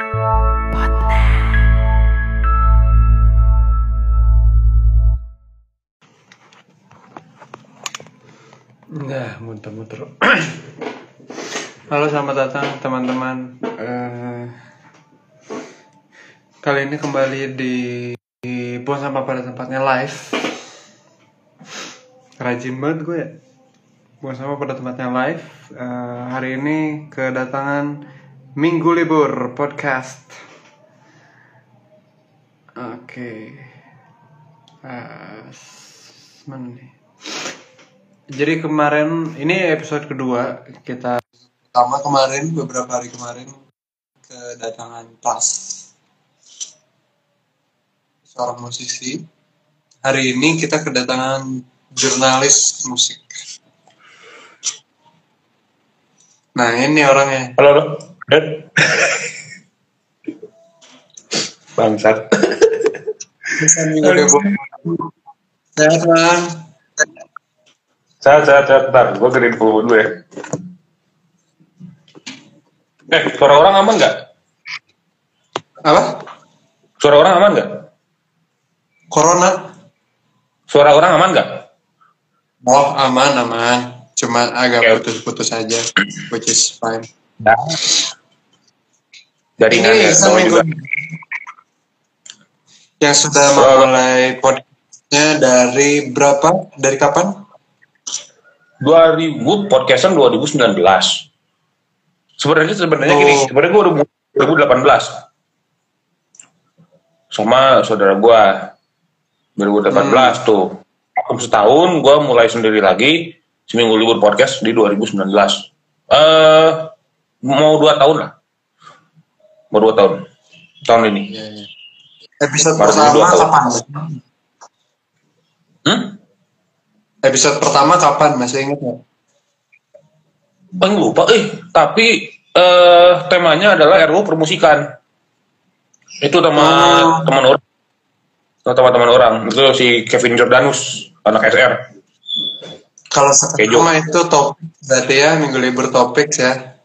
Nah, muter-muter. Halo, selamat datang teman-teman. Eh, kali ini kembali di, di sampah pada tempatnya live. Rajin banget gue ya. Buang sampah pada tempatnya live. Eh, hari ini kedatangan Minggu Libur Podcast. Oke. Eh, mana nih? Jadi kemarin ini episode kedua kita pertama kemarin beberapa hari kemarin kedatangan Pras seorang musisi. Hari ini kita kedatangan jurnalis musik. Nah ini orangnya. Halo, Bangsat. Sehat Bang. Sehat, sehat, sehat. Bentar, gue gedein volume dulu ya. Eh, suara orang aman nggak? Apa? Suara orang aman nggak? Corona? Suara orang aman nggak? Oh aman aman. Cuma agak putus-putus aja, which is fine. Ya. Jaringan Ini ya, sama juga. yang sudah Soal- memulai podcastnya dari berapa? Dari kapan? 2000 podcastan 2019. Sebenarnya sebenarnya gini, Oh. sebenarnya gue udah mulai 2018 sama saudara gue 2018 tuh. Aku setahun gue mulai sendiri lagi seminggu libur podcast di 2019. Eh mau dua tahun lah, mau dua tahun tahun ini. Episode Baru pertama dua tahun. kapan? Hmm? Episode pertama kapan? Masih ingat nggak? Bang lupa, eh tapi eh temanya adalah RU permusikan. Itu sama Oh. teman orang, sama teman-teman orang. Itu si Kevin Jordanus, anak SR. Kalau sama itu topik berarti ya minggu libur topik ya.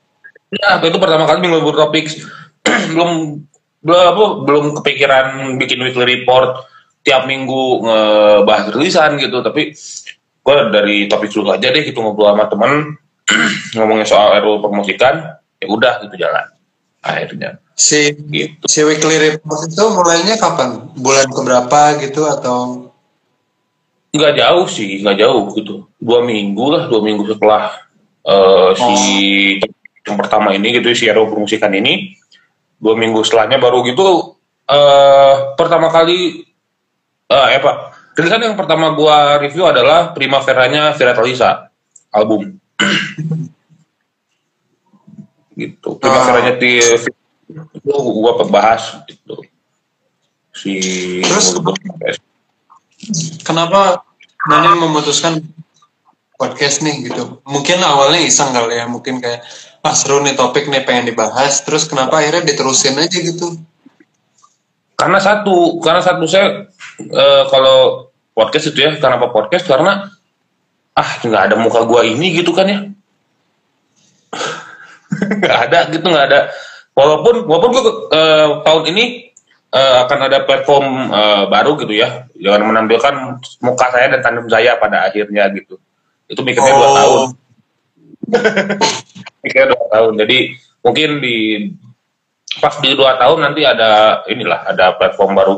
Ya, itu pertama kali minggu libur topik. belum belum belum kepikiran bikin weekly report tiap minggu ngebahas rilisan gitu. Tapi gue dari topik dulu aja deh gitu ngobrol sama temen ngomongin soal RU permusikan. Ya udah gitu jalan. Akhirnya Si gitu. si weekly report itu mulainya kapan? Bulan keberapa gitu atau? nggak jauh sih nggak jauh gitu dua minggu lah dua minggu setelah eh, si yang pertama ini gitu si RU permusikan ini dua minggu setelahnya baru gitu eh pertama kali eh apa rilisan yang pertama gua review adalah Primaveranya Vira Talisa album gitu Primaveranya di itu gua bahas gitu si Terus? Terus? Kenapa Nanya memutuskan podcast nih gitu? Mungkin awalnya iseng kali ya, mungkin kayak ah seru nih topik nih pengen dibahas, terus kenapa akhirnya diterusin aja gitu? karena satu karena satu saya eh, kalau podcast itu ya kenapa podcast? Karena ah nggak ada muka gua ini gitu kan ya. Nggak ada gitu nggak ada. Walaupun walaupun gua eh, tahun ini eh, akan ada platform eh, baru gitu ya. Jangan menampilkan muka saya dan tandem saya pada akhirnya gitu. Itu mikirnya dua Oh. tahun mikirnya dua tahun. Jadi mungkin di pas di dua tahun nanti ada inilah ada platform baru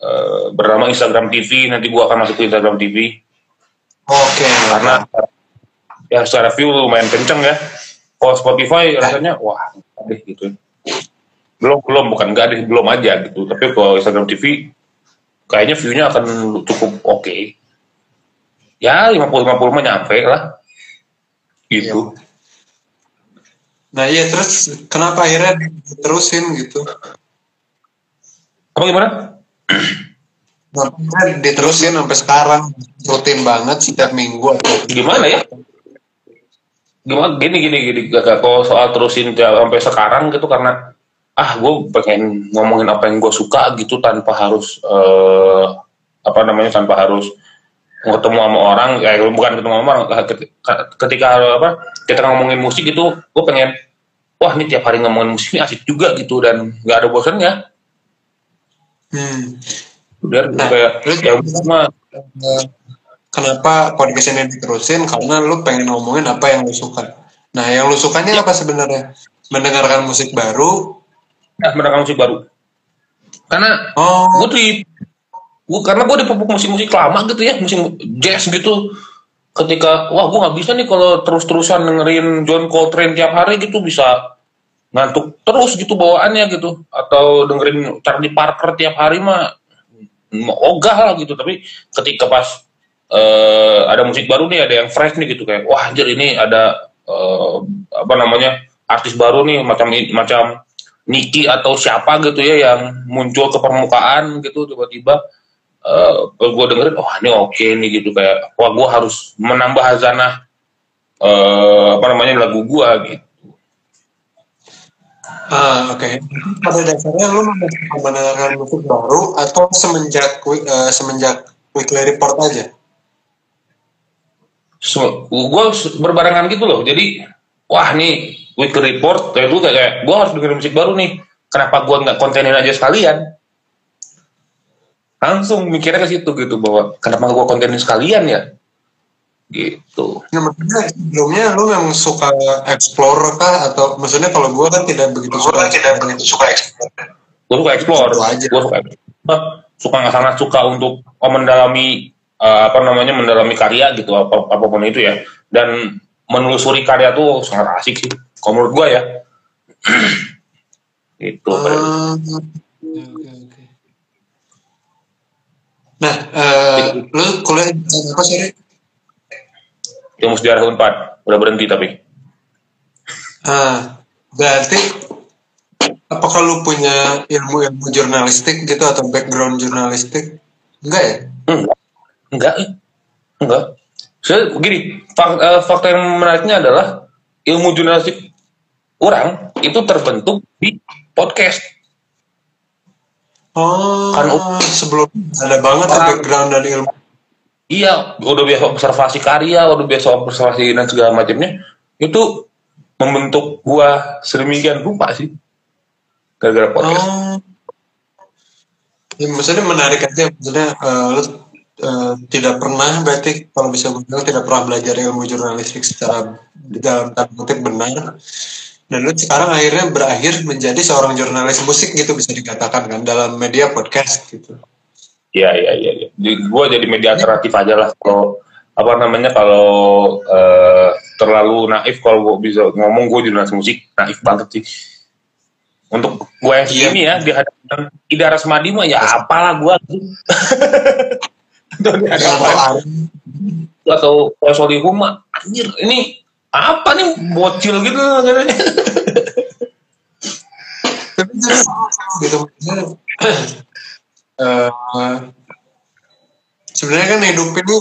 eh, bernama Instagram TV nanti gua akan masuk ke Instagram TV Oke. karena ya secara view lumayan kenceng ya. Kalau Spotify rasanya wah deh gitu. Belum belum. Bukan enggak deh belum aja gitu. Tapi kalau Instagram TV kayaknya view-nya akan cukup oke. Ya 50 50 mah nyampe lah gitu Nah iya terus kenapa akhirnya diterusin gitu? apa gimana? Kenapa akhirnya diterusin sampai sekarang? Rutin banget setiap minggu atau gimana ya? Gimana? Gini gini gini. Gak, kalau soal terusin sampai sekarang gitu karena ah gue pengen ngomongin apa yang gue suka gitu tanpa harus eh, apa namanya tanpa harus ketemu sama orang ya bukan ketemu sama orang ketika, ketika apa kita ngomongin musik itu gue pengen wah ini tiap hari ngomongin musik ini asik juga gitu dan nggak ada bosannya. Hmm. udah Nah, kayak ya Eh, kenapa podcast ini diterusin? Karena lu pengen ngomongin apa yang lu suka. Nah yang lu sukanya apa sebenarnya? Mendengarkan musik baru? Nah, mendengar musik baru. Karena oh. gue di gue karena gue dipupuk musik-musik lama gitu ya musik jazz gitu. Ketika wah gue nggak bisa nih kalau terus-terusan dengerin John Coltrane tiap hari gitu bisa ngantuk terus gitu bawaannya gitu. Atau dengerin Charlie Parker tiap hari mah ogah lah gitu. Tapi ketika pas eh, ada musik baru nih ada yang fresh nih gitu kayak wah anjir ini ada eh, apa namanya artis baru nih macam macam Niki atau siapa gitu ya yang muncul ke permukaan gitu tiba-tiba eh gue dengerin oh ini oke nih gitu. Kayak wah gue harus menambah hazanah eh apa namanya lagu gue gitu. Ah oke. Pada dasarnya lu mendengarkan musik baru atau semenjak eh, semenjak weekly report aja? So, gue berbarengan gitu loh. Jadi wah nih weekly report kayak gue kayak gue harus dengerin musik baru nih. Kenapa gue nggak kontenin aja sekalian langsung mikirnya ke situ gitu bahwa kenapa gue kontenin sekalian ya? Gitu. Nah, maksudnya sebelumnya lu memang suka explore kah? Atau maksudnya kalau gua kan tidak begitu suka. tidak begitu suka explore. Gue suka explore. Itu aja. gue suka suka nggak sangat suka untuk oh, mendalami eh, apa namanya mendalami karya gitu apa, apa pun itu ya. Dan menelusuri karya tuh sangat asik sih kalau menurut gue ya. Itu Ah, oke, oke. Nah, eh, lu kuliah di apa sih? Ilmu sejarah unpad udah berhenti tapi Ah, berarti apakah lu punya ilmu-ilmu jurnalistik gitu atau background jurnalistik? Enggak ya? enggak enggak eh. enggak saya begini fak- eh, fakta yang menariknya adalah ilmu jurnalistik orang itu terbentuk di podcast Oh, Kan, sebelum ada banget Orang- background dan ilmu. Iya, udah biasa observasi karya, udah biasa observasi dan segala macamnya. Itu membentuk gua sedemikian rupa sih. Gara-gara podcast. Oh. Ya, maksudnya menarik aja. Maksudnya eh, lu eh, tidak pernah berarti kalau bisa gue bilang tidak pernah belajar ilmu jurnalistik secara di dalam tanda kutip benar. Dan lu sekarang akhirnya berakhir menjadi seorang jurnalis musik gitu bisa dikatakan kan dalam media podcast gitu. Iya, iya, iya. iya. Jadi Gua jadi media alternatif aja lah. Kalau apa namanya kalau eh, terlalu naif kalau gua bisa ngomong gue jurnalis musik naif banget sih. Untuk gue yang Iya. segini ya di hadapan Ida Rasmadi mah ya apalah gue Atau atau Pak Solihun mah anjir ini apa nih? Bocil gitu katanya. Tapi gitu eh, sebenarnya kan hidup ini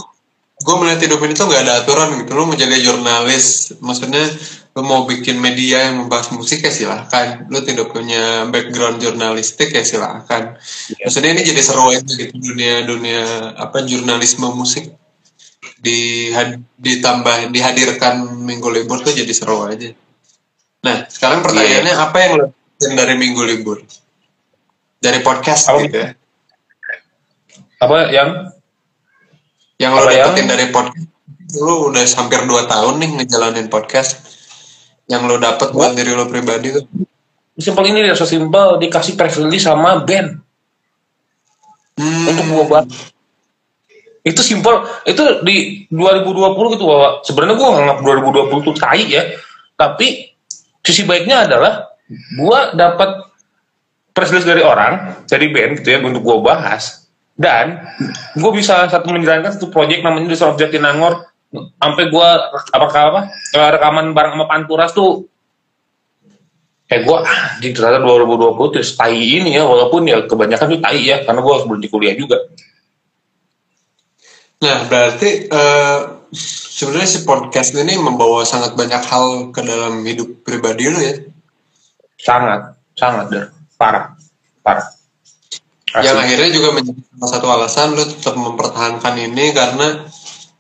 gue melihat hidup ini tuh nggak ada aturan gitu. Lo mau jadi jurnalis maksudnya lo mau bikin media yang membahas musik ya silahkan lo tidak punya background jurnalistik ya silahkan maksudnya ini jadi seru aja gitu dunia dunia apa jurnalisme musik di ditambah dihadirkan minggu libur tuh jadi seru aja. Nah sekarang pertanyaannya apa yang lo dapetin dari minggu libur? Dari podcast Apa? gitu ya. Apa yang? Yang lo Apa yang- dapetin dari podcast? Lu udah hampir 2 tahun nih ngejalanin podcast. Yang lo dapet buat diri lo pribadi tuh. Simpel ini dia sesimpel dikasih press release sama band. Hmm, untuk gua bahas itu simpel. Itu di 2020 gitu bahwa sebenarnya gua nganggap 2020 tuh tai ya. Tapi sisi baiknya adalah gua dapat press dari orang dari band gitu ya untuk gua bahas. Dan gue bisa satu menjalankan satu proyek namanya The Sound of sampai gua apa apa eh, rekaman bareng sama Panturas tuh. Kayak gue ah di ternyata 2020 terus tai ini ya. Walaupun ya kebanyakan tuh tai ya karena gue harus berhenti kuliah juga nah berarti eh, sebenarnya si podcast ini membawa sangat banyak hal ke dalam hidup pribadi lo ya? Sangat sangat der parah parah. Yang Asli. akhirnya juga menjadi salah satu alasan lo tetap mempertahankan ini karena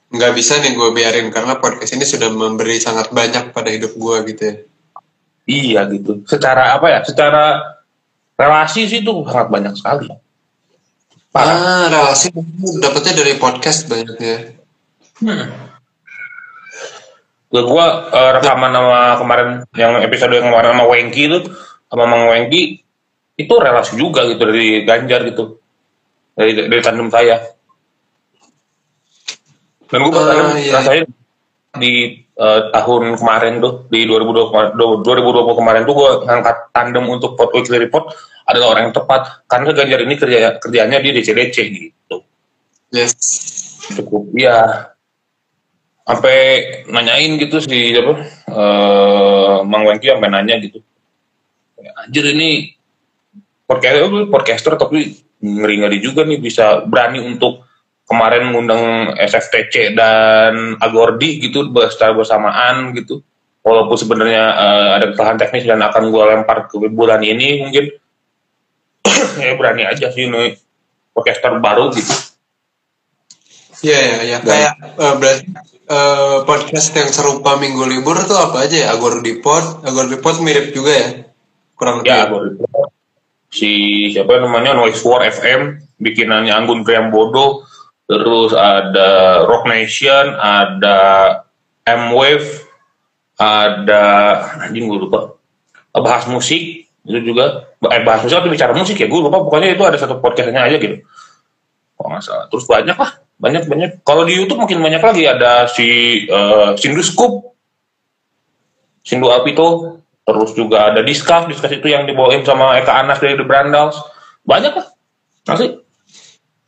nggak bisa nih gue biarin karena podcast ini sudah memberi sangat banyak pada hidup gue gitu ya. Iya gitu. Secara apa ya secara relasi sih itu sangat banyak sekali Parah. ah relasi dapetnya dari podcast banyak ya hmm. gue gua uh, rekaman sama kemarin yang episode yang kemarin sama Wengki itu sama Mang Wengki itu relasi juga gitu dari Ganjar gitu dari dari tandem saya dan gue uh, iya. rasain di uh, tahun kemarin tuh di 2020 2020 kemarin tuh gue ngangkat tandem untuk pot weekly report adalah orang yang tepat. Karena Ganjar ini kerja kerjanya di DCDC gitu. Yes. Cukup ya sampai nanyain gitu si apa uh, Mang Wengki sampai nanya gitu. Anjir ini podcaster podcaster tapi ngeri ngeri juga nih bisa berani untuk kemarin ngundang SFTC dan Agordi gitu secara bersamaan gitu. Walaupun sebenarnya uh, ada kesalahan teknis dan akan gue lempar ke bulan ini mungkin ya berani aja sih ini podcaster baru gitu Iya, ya, ya. kayak uh, berarti uh, podcast yang serupa minggu libur tuh apa aja ya? Agor Dipot, Agor Dipot mirip juga ya? Kurang lebih. Ya, Agor Dipot. Si siapa namanya Noise War FM, bikinannya Anggun Priambodo, terus ada Rock Nation, ada M Wave, ada anjing gue lupa. Bahas musik itu juga eh bahas musik atau bicara musik ya gue lupa pokoknya itu ada satu podcastnya aja gitu. Oh nggak salah. Terus banyak lah banyak banyak. Kalau di YouTube mungkin banyak lagi ada si uh, Sindu Scoop. Sindu Alpito. Terus juga ada Discuss Discuss itu yang dibawain sama Eka Anas dari The Brandals banyak lah. Masih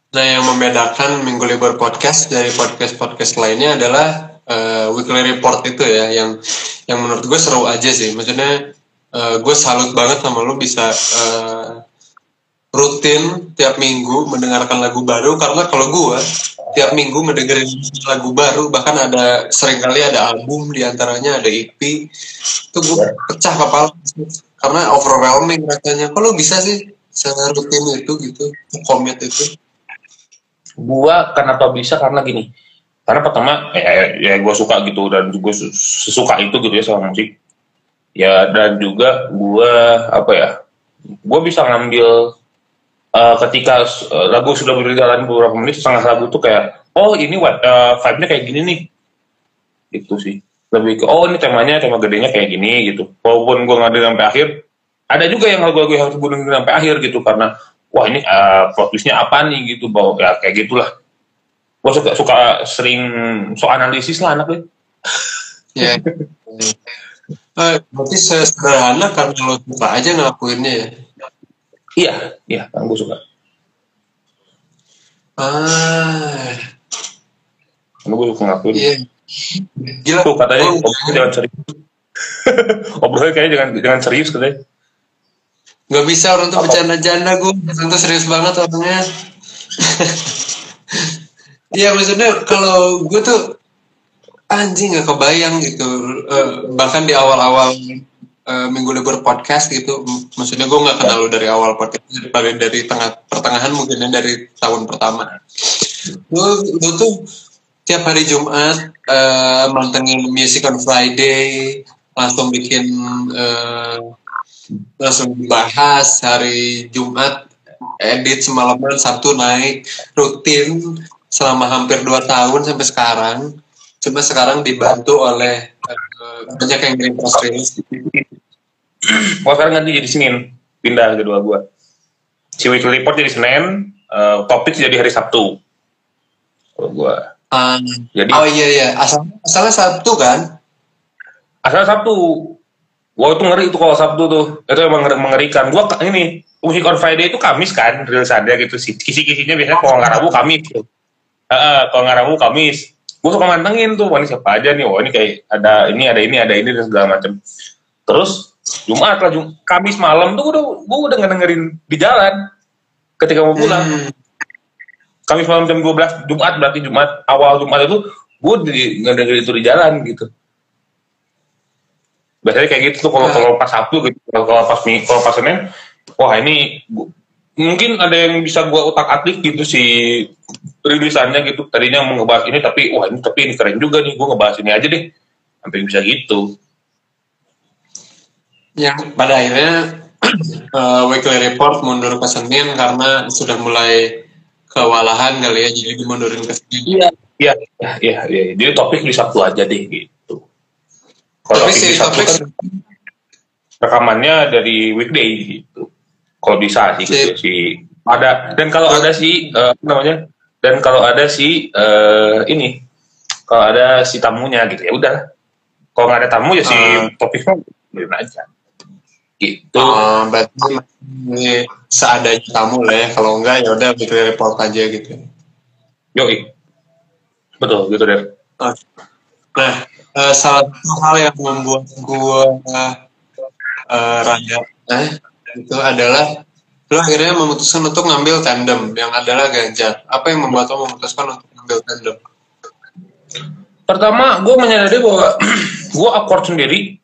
nah yang membedakan Minggu Libur Podcast dari podcast-podcast lainnya adalah uh, weekly report itu ya yang yang menurut gue seru aja sih. Maksudnya uh, gue salut banget sama lo bisa uh, rutin tiap minggu mendengarkan lagu baru. Karena kalau gue tiap minggu mendengarin lagu baru bahkan ada sering kali ada album di antaranya ada EP itu gue pecah kepala karena overwhelming rasanya. Kalau bisa sih rutin itu gitu? Komit itu. Gua kenapa bisa karena gini. Karena pertama ya, ya gue suka gitu dan gue sesuka itu gitu ya sama musik ya dan juga gue apa ya gue bisa ngambil uh, ketika uh, lagu sudah berjalan beberapa menit setengah lagu tuh kayak oh ini what uh, vibe-nya kayak gini nih. Itu sih. Lebih ke oh ini temanya tema gedenya kayak gini gitu. Walaupun gue nggak sampai akhir ada juga yang lagu-lagu yang harus gue dengerin sampai akhir gitu karena wah ini uh, plot twistnya apa nih? Gitu bahwa ya kayak gitulah. Gue suka suka sering so analisis lah anaknya ya yeah. berarti sederhana karena lo suka aja ngelakuinnya ya Iya, iya, kan gue suka. Ah. Karena gue suka ngakuin. Iya. Gila. Tuh katanya oh, obrolnya jangan serius. obrolnya kayaknya jangan jangan serius katanya. Gak bisa orang tuh bercanda-canda gue. Orang tuh serius banget orangnya. Iya maksudnya kalau gue tuh anjing gak kebayang gitu. Uh, bahkan di awal-awal uh, minggu libur podcast gitu maksudnya gue nggak kenal lu dari awal podcast dari dari tengah pertengahan mungkin dari tahun pertama lu tuh tiap hari Jumat uh, mantengin music on Friday langsung bikin uh, langsung dibahas hari Jumat edit semalaman Sabtu naik rutin selama hampir dua tahun sampai sekarang cuma sekarang dibantu oleh uh, banyak yang ngirim press release gua sekarang ganti jadi Senin. Pindah kedua gua. Si weekly report jadi Senin uh, topik jadi hari Sabtu. Kalau gua. Um, jadi oh iya iya. Asal asalnya Sabtu kan? Asal Sabtu. Gua tuh ngeri itu kalau Sabtu tuh. Itu emang mengerikan. Gua ini Musik on Friday itu Kamis kan ada gitu sih. Kisi-kisinya biasanya kalau nggak Rabu Kamis. Uh, kalau nggak Rabu Kamis gue suka mantengin tuh wah ini siapa aja nih wah ini kayak ada ini ada ini ada ini dan segala macam terus Jumat lah, Jum Kamis malam tuh udah gue udah ngedengerin di jalan ketika mau pulang. Hmm. Kamis malam jam 12 Jumat berarti Jumat awal Jumat itu gue di, ngedengerin itu di jalan gitu. Biasanya kayak gitu tuh kalau kalau pas Sabtu gitu, kalau pas kalau pas Senin, wah ini gua, mungkin ada yang bisa gue utak atik gitu si rilisannya gitu. Tadinya mau ngebahas ini tapi wah ini tapi ini keren juga nih gue ngebahas ini aja deh sampai bisa gitu. yang pada akhirnya uh, Weekly Report mundur ke Senin karena sudah mulai kewalahan kali ya jadi dimundurin ke Senin. Iya, iya, iya, iya. Jadi topik di Sabtu aja deh gitu. Kalau topik si di Sabtu topik kan rekamannya dari weekday gitu. Kalau bisa sih, Si- gitu, sih. Ada dan kalau ada sih eh, apa namanya dan kalau ada sih eh, ini kalau ada si tamunya gitu ya udah. Kalau nggak ada tamu ya si Ah. topiknya biarin aja. Gitu. uh, berarti seadanya tamu lah ya kalau enggak ya udah Weekly Report aja gitu. Yoi. Betul gitu deh. Nah, eh, salah satu hal yang membuat gua eh, rada eh, itu adalah lo akhirnya memutuskan untuk ngambil tandem yang adalah Ganjar. Apa yang membuat lo memutuskan untuk ngambil tandem? Pertama, gue menyadari bahwa gue awkward sendiri.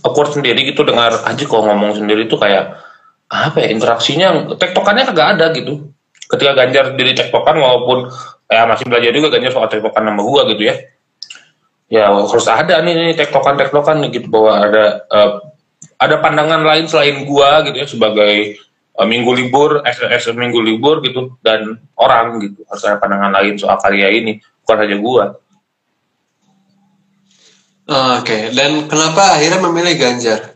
Awkward sendiri gitu dengar aja kalau ngomong sendiri tuh kayak apa ya interaksinya tektokannya kagak ada gitu. Ketika Ganjar jadi tektokan walaupun ya masih belajar juga Ganjar soal tektokan sama gue gitu ya. Ya harus ada nih, nih tektokan tektokan gitu bahwa ada eh, ada pandangan lain selain gua gitu ya sebagai eh, minggu libur, eh, eh, minggu libur gitu dan orang gitu harus ada pandangan lain soal karya ini bukan hanya gua. Oke, dan kenapa akhirnya memilih Ganjar?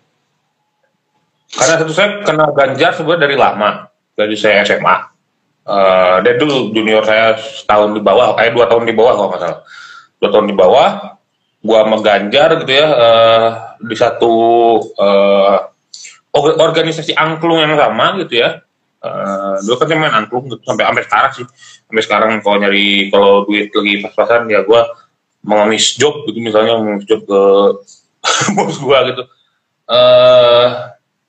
Karena satu saya kenal Ganjar sebenarnya dari lama dari saya SMA. Eh dia dulu junior saya setahun di bawah, kayak dua tahun di bawah kalau nggak salah. Dua tahun di bawah, gua sama Ganjar gitu ya eh, di satu orga- organisasi angklung yang sama gitu ya. Eh dulu kan main angklung gitu, sampai sampai sekarang sih. Sampai sekarang kalau nyari kalau duit lagi pas-pasan ya gua mengemis job gitu misalnya mengemis job ke bos gua gitu. Eh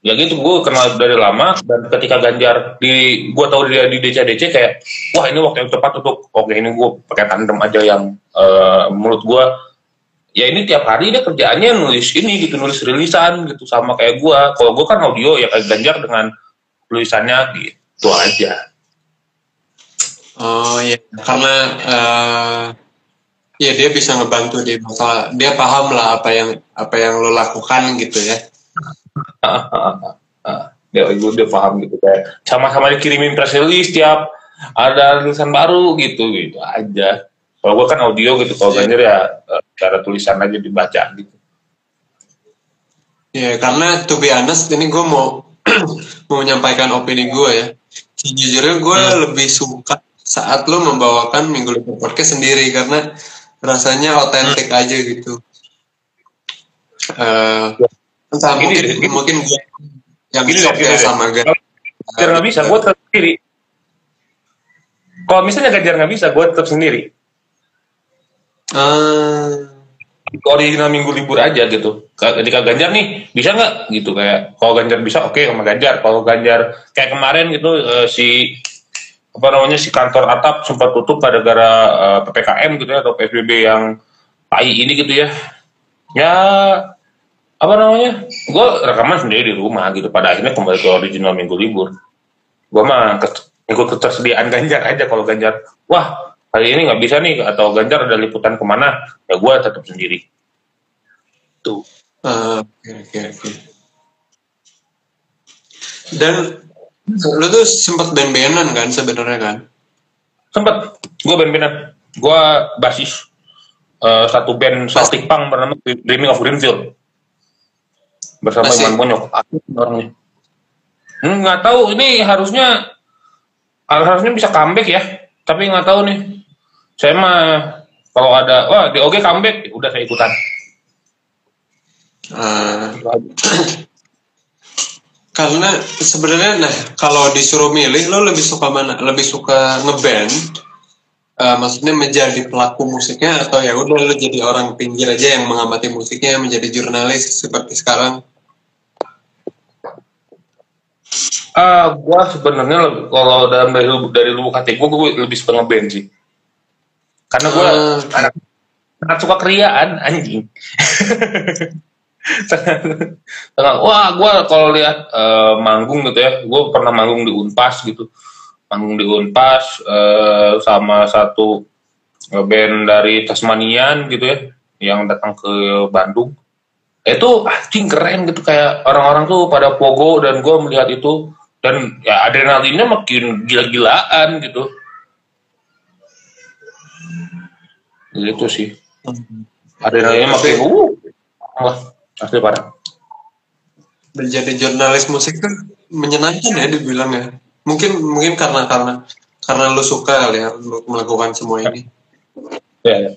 ya gitu gue kenal dari lama dan ketika Ganjar di gue tahu dia di DC-DC kayak wah ini waktu yang tepat untuk oke ini gue pakai tandem aja yang eh, menurut gue ya ini tiap hari dia kerjaannya nulis ini gitu nulis rilisan gitu sama kayak gue kalau gue kan audio ya kayak Ganjar dengan tulisannya gitu aja. Oh iya, karena eh ya dia bisa ngebantu di masalah dia paham lah apa yang apa yang lo lakukan gitu ya. dia gue udah paham gitu kayak sama-sama dikirimin press release tiap ada tulisan baru gitu gitu aja kalau gue kan audio gitu kalau Iya. Ganjar ya eh, cara tulisan aja dibaca gitu Ya karena to be honest ini gue mau mau menyampaikan opini gue ya. Sejujurnya gue lebih suka saat lo membawakan Minggu Libur Podcast sendiri karena rasanya otentik aja gitu. Eh entah Gini mungkin gini. mungkin gue yang Gini gini ya deh. sama Gan. Ganjar nggak bisa gue tetap sendiri kalau misalnya Ganjar nggak bisa gue tetap sendiri Eh, original minggu libur aja gitu. Ketika Ganjar nih bisa nggak? Gitu kayak kalau Ganjar bisa oke sama Ganjar. Kalau Ganjar kayak kemarin gitu eh, si apa namanya si kantor atap sempat tutup pada gara eh, ppkm gitu ya atau psbb yang tai ini gitu ya. Ya apa namanya gue rekaman sendiri di rumah gitu pada akhirnya kembali ke original minggu libur. Gue mah ikut ketersediaan Ganjar aja kalau Ganjar wah kali ini nggak bisa nih atau Ganjar ada liputan ke mana ya gue tetap sendiri. Tuh. Eh, Oke oke oke. Dan lu tuh sempat band-bandan kan sebenarnya kan? sempet. Gue band-bandan. Gue basis. Eh, satu band Celtic Punk bernama Dreaming of Greenfield bersama Masih? Iman Bonyok Aku orangnya. Hmm, nggak tahu. Ini harusnya harusnya bisa comeback ya. Tapi nggak tahu nih saya mah kalau ada wah di OG comeback udah saya ikutan Eh, karena sebenarnya nah kalau disuruh milih lo lebih suka mana? Lebih suka ngeband? eh, maksudnya menjadi pelaku musiknya atau ya udah lo jadi orang pinggir aja yang mengamati musiknya menjadi jurnalis seperti sekarang? Ah, gua sebenarnya kalau dalam dari dari lubuk hati gua, gua lebih suka ngeband sih. Karena gua Ah. sangat, sangat suka kriaan anjing. sangat- wah, gua kalau lihat eh, manggung gitu ya, gua pernah manggung di Unpas gitu. Manggung di Unpas eh, sama satu eh, band dari Tasmanian gitu ya, yang datang ke Bandung. itu anjing keren gitu kayak orang-orang tuh pada pogo dan gue melihat itu dan ya adrenalinnya makin gila-gilaan gitu gitu sih. Adrenalinnya makin uh wah asli parah. Menjadi jurnalis musik kan menyenangkan ya dibilang ya. Mungkin mungkin karena karena karena lu suka kali ya lu melakukan semua ini. Ya, ya.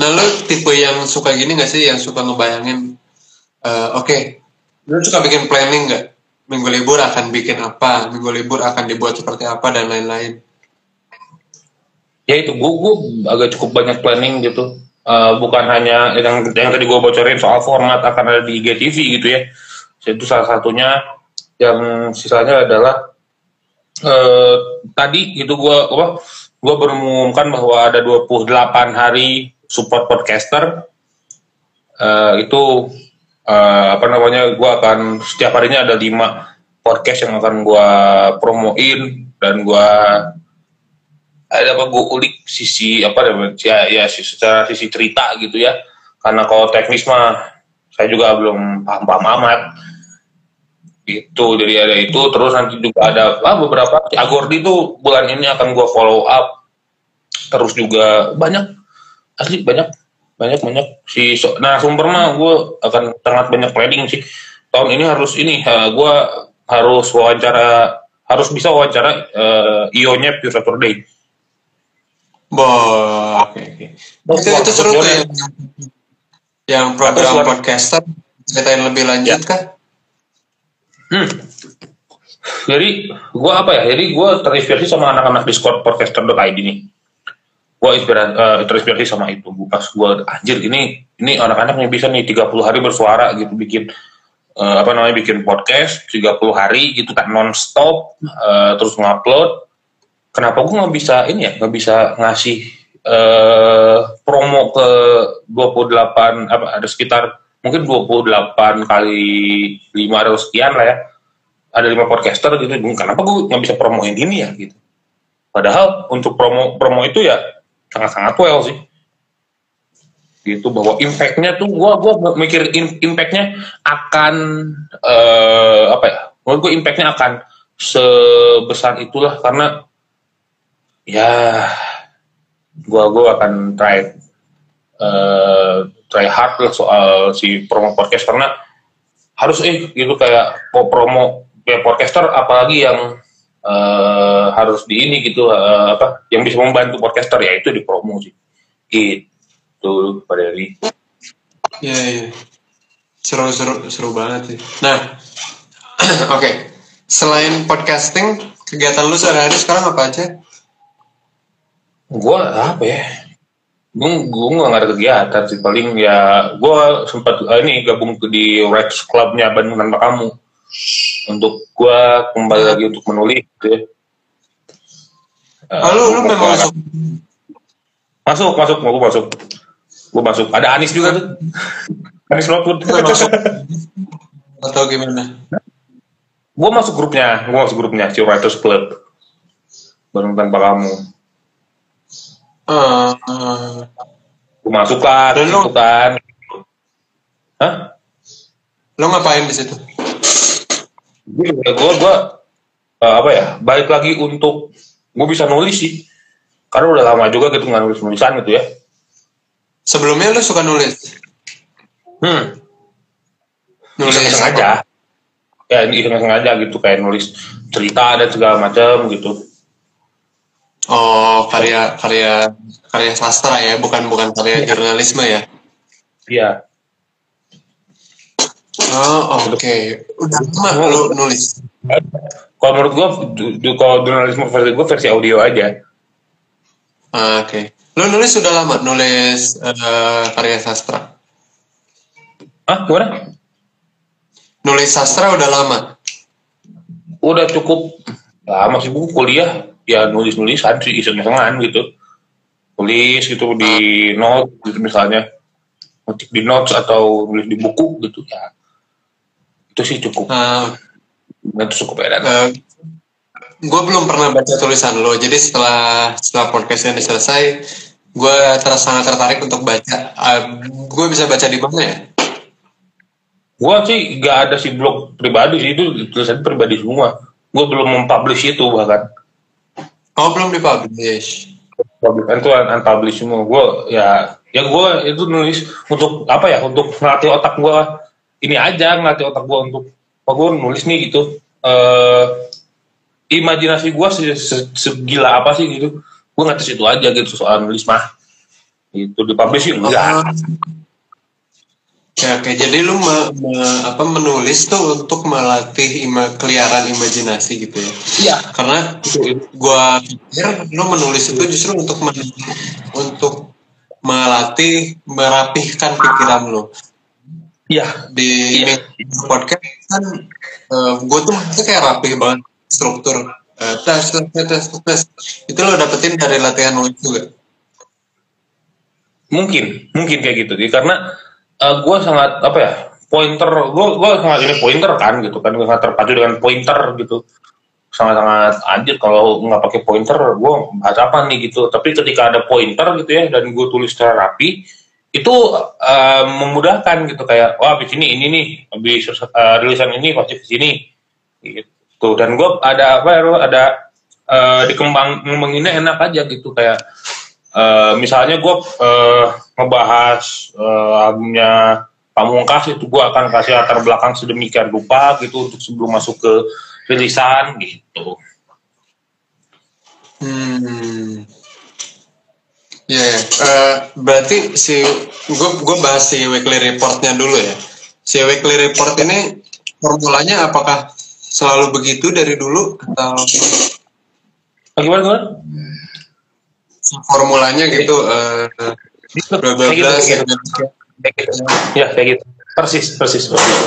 nah lu tipe yang suka gini gak sih? Yang suka ngebayangin eh, oke lu suka bikin planning nggak? Minggu libur akan bikin apa? Minggu libur akan dibuat seperti apa dan lain-lain ya itu gue, gue agak cukup banyak planning gitu. Eh, bukan hanya yang yang tadi gue bocorin soal format akan ada di IGTV gitu ya. Itu salah satunya. Yang sisanya adalah uh, tadi gitu gue apa gue berumumkan bahwa ada 28 hari support podcaster. Uh, itu uh, apa namanya gue akan setiap harinya ada lima podcast yang akan gue promoin dan gue ada apa gue ulik sisi apa ya ya secara sisi cerita gitu ya. Karena kalau teknis mah saya juga belum paham paham amat. Itu jadi ada itu terus nanti juga ada ah, beberapa Agordi itu bulan ini akan gue follow up. Terus juga banyak asli banyak banyak banyak. Si so, nah sumber mah gue akan sangat banyak planning sih. Tahun ini harus ini uh, gue harus wawancara harus bisa wawancara uh, io-nya Pure Saturday Boh, oke oke. Itu, itu seru tuh yang, yang program podcaster ceritain lebih lanjut ya. kah? Hmm. Jadi gue apa ya? Jadi gue terinspirasi sama anak-anak Discord podcaster.id nih. Gue inspirasi, uh, terinspirasi sama itu. Pas gue anjir ini ini anak-anak yang bisa nih 30 hari bersuara gitu bikin uh, apa namanya bikin podcast 30 hari gitu kan non-stop uh, terus ngupload kenapa gue nggak bisa ini ya nggak bisa ngasih uh, promo ke 28 apa ada sekitar mungkin 28 kali 500 sekian lah ya. Ada lima podcaster gitu kenapa gue nggak bisa promoin ini ya? Gitu. Padahal untuk promo promo itu ya sangat sangat well sih. Gitu bahwa impactnya tuh gue gua mikir impactnya akan uh, apa ya menurut gue impactnya akan sebesar itulah karena ya gua gua akan try uh, try hard lah soal si promo podcast karena harus eh gitu kayak mau promo kayak podcaster apalagi yang uh, harus di ini gitu uh, apa yang bisa membantu podcaster ya itu di promo sih. Gitu Pak Dewi ya, ya seru seru seru banget sih. Nah oke. Okay. selain podcasting kegiatan lu sehari-hari sekarang apa aja gue apa ya? Gue gue nggak ada kegiatan sih paling ya gue sempat uh, ini gabung di Rex Clubnya Bandung tanpa kamu. Untuk gue kembali lagi untuk menulis gitu ya. Uh, oh, lu memang masuk? Masuk masuk mau gue masuk. Gue masuk. Ada Anis juga tuh. Anis Lockwood masuk. atau gimana. Gue masuk grupnya gue masuk grupnya si Writers Club. Bandung tanpa kamu Uh, gue masuk kan, Dan lo, kan. Hah? Lo ngapain di situ? Gue, gue, gue uh, apa ya? Balik lagi untuk gue bisa nulis sih. Karena udah lama juga gitu nggak nulis nulisan gitu ya. Sebelumnya lo suka nulis? Hmm. Nulis sengaja. Ya, ini sengaja gitu kayak nulis cerita dan segala macam gitu Oh, karya karya karya sastra ya, bukan bukan karya ya. jurnalisme ya? Iya. Oh, oke. Okay. Udah lama lu nulis? Kalau menurut gua, kalau jurnalisme versi gua versi audio aja. Ah, oke. Okay. Lu nulis sudah lama nulis uh, karya sastra? Ah, gimana? Nulis sastra udah lama? Udah cukup lama sih, buku kuliah ya nulis nulisan sih iseng-isengan gitu tulis gitu di note gitu misalnya ngetik di notes atau nulis di buku gitu ya itu sih cukup uh, itu cukup enak uh, gue belum pernah baca tulisan lo jadi setelah setelah podcast ini selesai gue terus sangat tertarik untuk baca. Uh, gue bisa baca di mana ya? Gue sih gak ada sih blog pribadi sih itu tulisan pribadi semua. Gue belum mempublish itu bahkan. Oh belum dipublish. Publish itu unpublish semua. Gue ya ya gue itu nulis untuk apa ya untuk ngelatih otak gue ini aja ngelatih otak gue untuk oh gue nulis nih gitu. Uh, imajinasi gue segila apa sih gitu gue nggak situ aja gitu soal nulis mah itu di publish enggak Ya, oke, jadi lu me, me, apa menulis tuh untuk melatih ima, keliaran imajinasi gitu ya? Iya. Karena gua pikir lu menulis itu justru untuk men, untuk melatih merapihkan pikiran lu. Iya. Di iya. podcast kan uh, gua tuh maksudnya kayak rapih banget struktur uh, tes, tes tes tes itu lo dapetin dari latihan nulis juga mungkin mungkin kayak gitu karena uh, eh, gue sangat apa ya pointer gue gue sangat ini pointer kan gitu kan. Gue sangat terpacu dengan pointer gitu. Sangat sangat anjir kalau nggak pakai pointer gue baca apa nih gitu. Tapi ketika ada pointer gitu ya dan gue tulis secara rapi itu uh, memudahkan gitu. Kayak wah di sini ini nih habis uh, rilisan ini pasti di sini. Gitu. Dan gue ada apa ya ada uh, dikembang ngembanginnya enak aja gitu. Kayak uh, misalnya gue uh, ngebahas uh, albumnya Pamungkas itu gue akan kasih latar belakang sedemikian rupa gitu untuk sebelum masuk ke rilisan gitu. Hmm. Ya, yeah, uh, berarti si gue gue bahas si weekly reportnya dulu ya. Si weekly report ini formulanya apakah selalu begitu dari dulu atau oh, gimana gimana? Formulanya gitu uh, bla bla bla ya kayak gitu. Persis persis persis.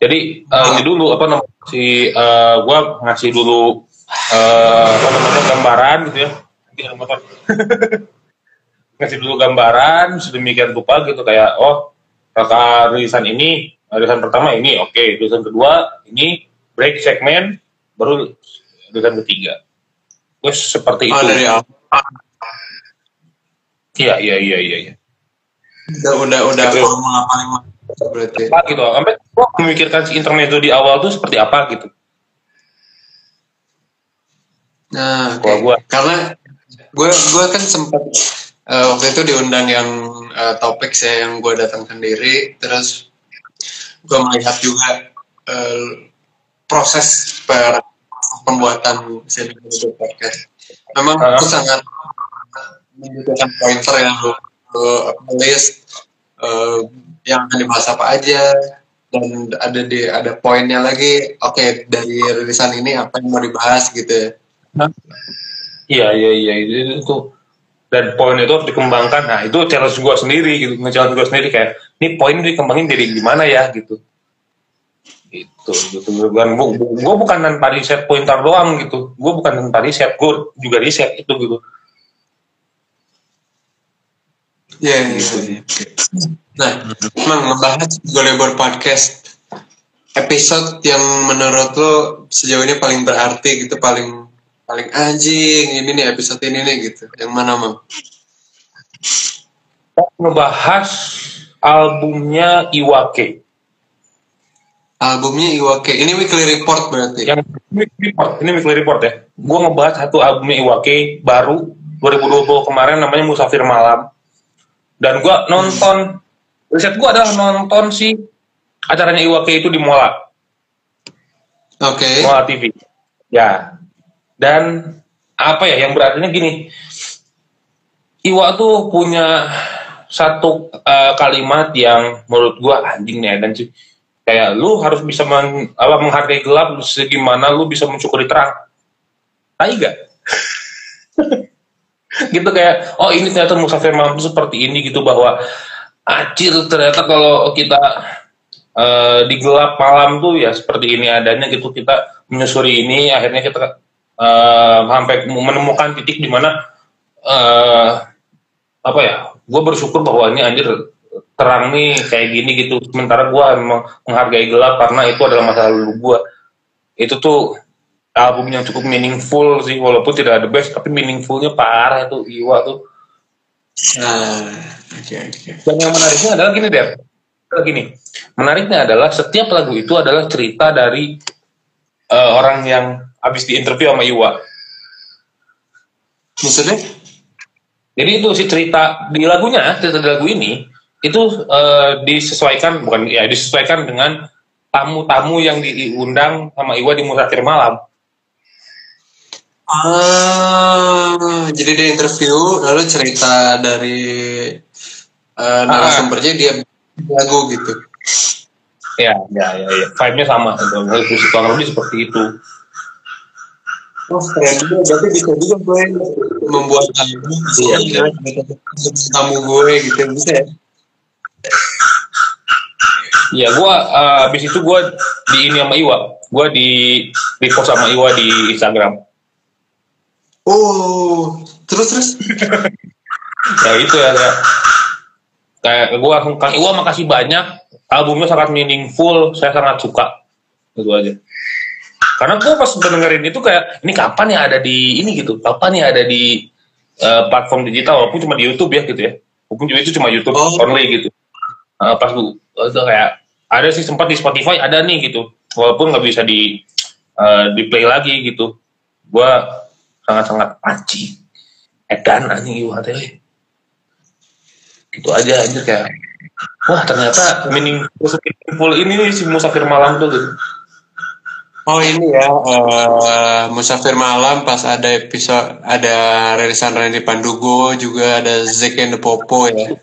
Jadi uh, ini dulu apa namanya si uh, gua ngasih dulu uh, apa namanya gambaran gitu ya. Ngasih dulu gambaran sedemikian rupa gitu. Kayak oh kata rilisan ini rilisan pertama ini oke. Okay. rilisan kedua ini break segmen baru dengan ketiga. Gue seperti oh, itu. dari awal iya iya iya iya ya. udah udah udah formula paling berarti apa gitu sampai gue memikirkan si intermezzo di awal tuh seperti apa gitu nah okay. gua karena gue gue kan sempat uh, waktu itu diundang yang uh, topik saya yang gue datang sendiri terus gue melihat juga uh, proses per pembuatan seri podcast. Memang uh. aku sangat membutuhkan pointer yang lu, list uh, yang akan dibahas apa aja. Dan ada di ada poinnya lagi oke okay, dari rilisan ini apa yang mau dibahas gitu. Ya iya iya iya itu, itu. Dan poin itu harus dikembangkan. Nah itu challenge gue sendiri gitu. Challenge gue sendiri kayak ini poin dikembangin dari gimana ya? Gitu. Itu gitu. Bukan gue bukan tanpa riset pointer doang gitu. Gue bukan tanpa riset gue juga riset itu gitu ya yeah, gitu. yeah. nah emang ngebahas Golebor podcast episode yang menurut lo sejauh ini paling berarti gitu paling paling anjing ini nih episode ini nih gitu yang mana mang ngebahas albumnya Iwake Albumnya Iwake. Ini weekly report berarti. Yang weekly report. Ini weekly report ya. Gue ngebahas satu albumnya Iwake baru 2020 kemarin namanya Musafir Malam. Dan gue nonton riset gue adalah nonton si acaranya Iwake itu di Mola. Oke. Okay. Mola TV. Ya. Dan apa ya yang berartinya gini. Iwa tuh punya satu uh, kalimat yang menurut gue anjing nih dan sih kayak lu harus bisa men, apa, menghargai gelap segimana lu bisa mensyukuri terang tai gak gitu kayak oh ini ternyata musafir mampu seperti ini gitu bahwa acil ternyata kalau kita uh, di gelap malam tuh ya seperti ini adanya gitu kita menyusuri ini akhirnya kita uh, sampai menemukan titik di mana uh, apa ya gue bersyukur bahwa ini anjir terang nih kayak gini gitu. Sementara gue menghargai gelap karena itu adalah masa lalu gue itu tuh album yang cukup meaningful sih walaupun tidak ada best tapi meaningfulnya parah itu Iwa tuh Nah, oke oke. Dan yang menariknya adalah gini deh, gini. Menariknya adalah setiap lagu itu adalah cerita dari eh, orang yang habis diinterview sama Iwa. Maksudnya? Jadi itu si cerita di lagunya, cerita di lagu ini itu eh, disesuaikan bukan ya disesuaikan dengan tamu-tamu yang diundang sama Iwa di Musafir Malam. Ah, jadi dia interview lalu cerita dari uh, narasumbernya dia lagu gitu. Ya, ya, ya, ya. Vibe-nya sama. Kurang lebih seperti itu. Oh, keren juga. Berarti bisa juga gue membuat album Iya, tamu gue gitu bisa ya? Iya, gua uh, abis itu gua di ini sama Iwa. Gua di repost sama Iwa di Instagram. Oh, terus terus. Ya itu ya kayak kayak gua langsung Kang Iwa makasih banyak. Albumnya sangat meaningful, saya sangat suka. Itu aja. Karena gua pas dengerin itu kayak ini kapan ya ada di ini gitu. Kapan ya ada di uh, platform digital walaupun cuma di YouTube ya gitu ya. Walaupun itu cuma YouTube Oh. only gitu. Uh, pas gua itu kayak ada sih sempat di Spotify ada nih gitu. Walaupun nggak bisa di uh, di play lagi gitu. Gua sangat-sangat panci. Edan anjing Iwa teh gitu aja anjir kayak wah ternyata meaningful meaningful ini nih si Musafir Malam tuh gitu. Oh ini ya, eh, Musafir Malam pas ada episode ada rilisan Randy Pandugo juga ada Zack and the Popo ya.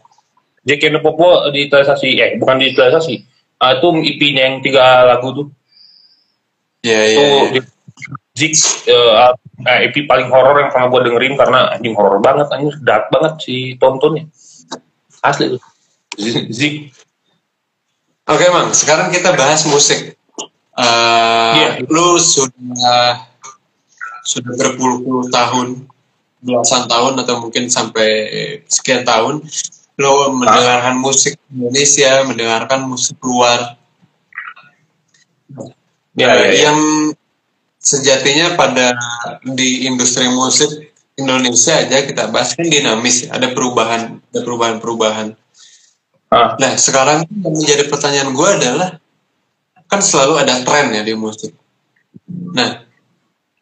Jack and the Popo digitalisasi eh bukan digitalisasi Ah, itu IP-nya yang tiga lagu tuh Iya iya. itu iya. Zik eh, eh, EP paling horor yang pernah gue dengerin karena anjing horor banget anjing dark banget si tontonnya asli tuh Zik Oke Mang, sekarang kita bahas musik. Eh, Iya. Lu sudah sudah berpuluh-puluh tahun, belasan tahun atau mungkin sampai sekian tahun, lu mendengarkan musik Indonesia, mendengarkan musik luar. ya, Eh, ya, ya. yang sejatinya pada di industri musik Indonesia aja kita bahas kan dinamis, ada perubahan, ada perubahan-perubahan. Ah, Nah, sekarang yang menjadi pertanyaan gue adalah kan selalu ada tren ya di musik. Nah,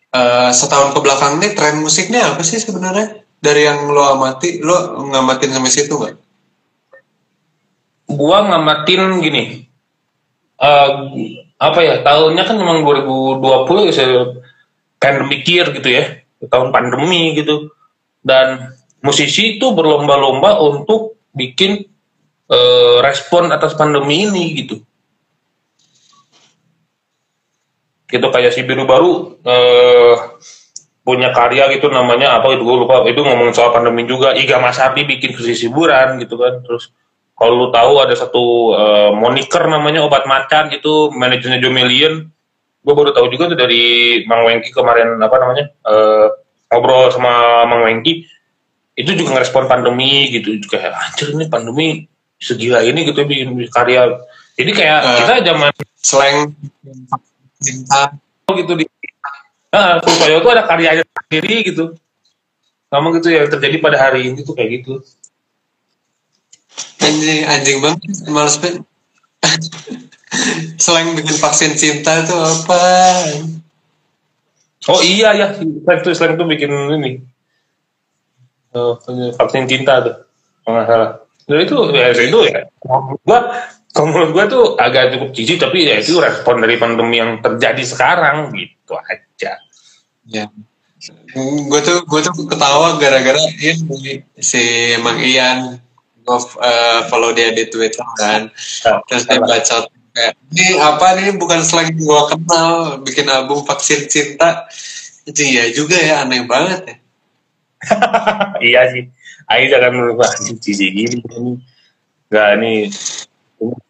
eh, setahun ke belakang ini tren musiknya apa sih sebenarnya? Dari yang lo amati, lo ngamatin sampai situ nggak? gua ngamatin gini eh apa ya tahunnya kan memang 2020 ya pandemic year gitu ya tahun pandemi gitu. Dan musisi itu berlomba-lomba untuk bikin eh, respon atas pandemi ini gitu. Gitu kayak si biru baru eh, punya karya gitu namanya apa gitu gue lupa. Itu ngomongin soal pandemi juga. Iga Mas bikin khusus hiburan gitu kan terus kalau lu tahu ada satu eh, moniker namanya obat macan itu manajernya Joe Million gue baru tahu juga tuh dari Mang Wengki kemarin apa namanya eh, ngobrol sama Mang Wengki. Itu juga ngerespon pandemi gitu. Juga kayak anjir ini pandemi segila ini gitu ya bikin karya. Jadi kayak Eh. kita zaman Slang, cinta, gitu di nah, Surabaya itu ada karyanya sendiri gitu. Sama gitu yang terjadi pada hari ini tuh kayak gitu anjing, anjing banget, males banget. Slang bikin vaksin cinta itu apa? Oh iya ya, selain itu selain itu bikin ini oh, vaksin cinta tuh, kalau nggak salah. Dan itu ya itu ya, gua kalau menurut gua tuh agak cukup jijik tapi ya itu respon dari pandemi yang terjadi sekarang gitu aja. Ya. Gue tuh gue tuh ketawa gara-gara ini si Mang Ian gue eh, follow dia di Twitter kan. Terus dia baca kayak ini apa nih bukan slang gue kenal bikin album vaksin cinta. Jadi ya juga ya aneh banget ya. iya sih. Ayo jangan merubah jijik gini. ini. Nggak ini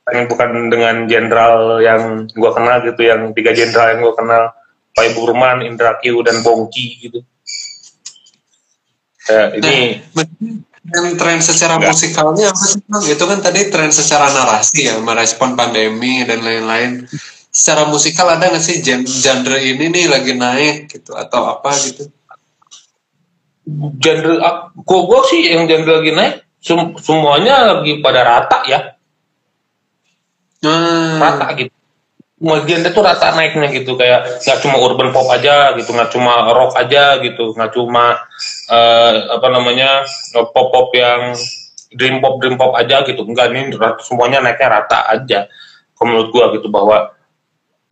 ini bukan dengan jenderal yang gua kenal gitu, yang tiga jenderal yang gua kenal, Pak Burman, Indra Q, dan Bongki gitu. Eh, ini Dan tren secara Enggak. musikalnya apa sih Bang? Itu kan tadi tren secara narasi ya, merespon pandemi dan lain-lain. Secara musikal ada nggak sih gen- genre ini nih lagi naik gitu atau apa gitu? genre gua, gua sih yang genre lagi naik sem- semuanya lagi pada rata ya Hmm. rata gitu genre tuh rata naiknya gitu kayak nggak cuma urban pop aja gitu nggak cuma rock aja gitu nggak cuma eh, apa namanya pop pop yang dream pop dream pop aja gitu. Enggak ini semuanya naiknya rata aja kalau menurut gua gitu bahwa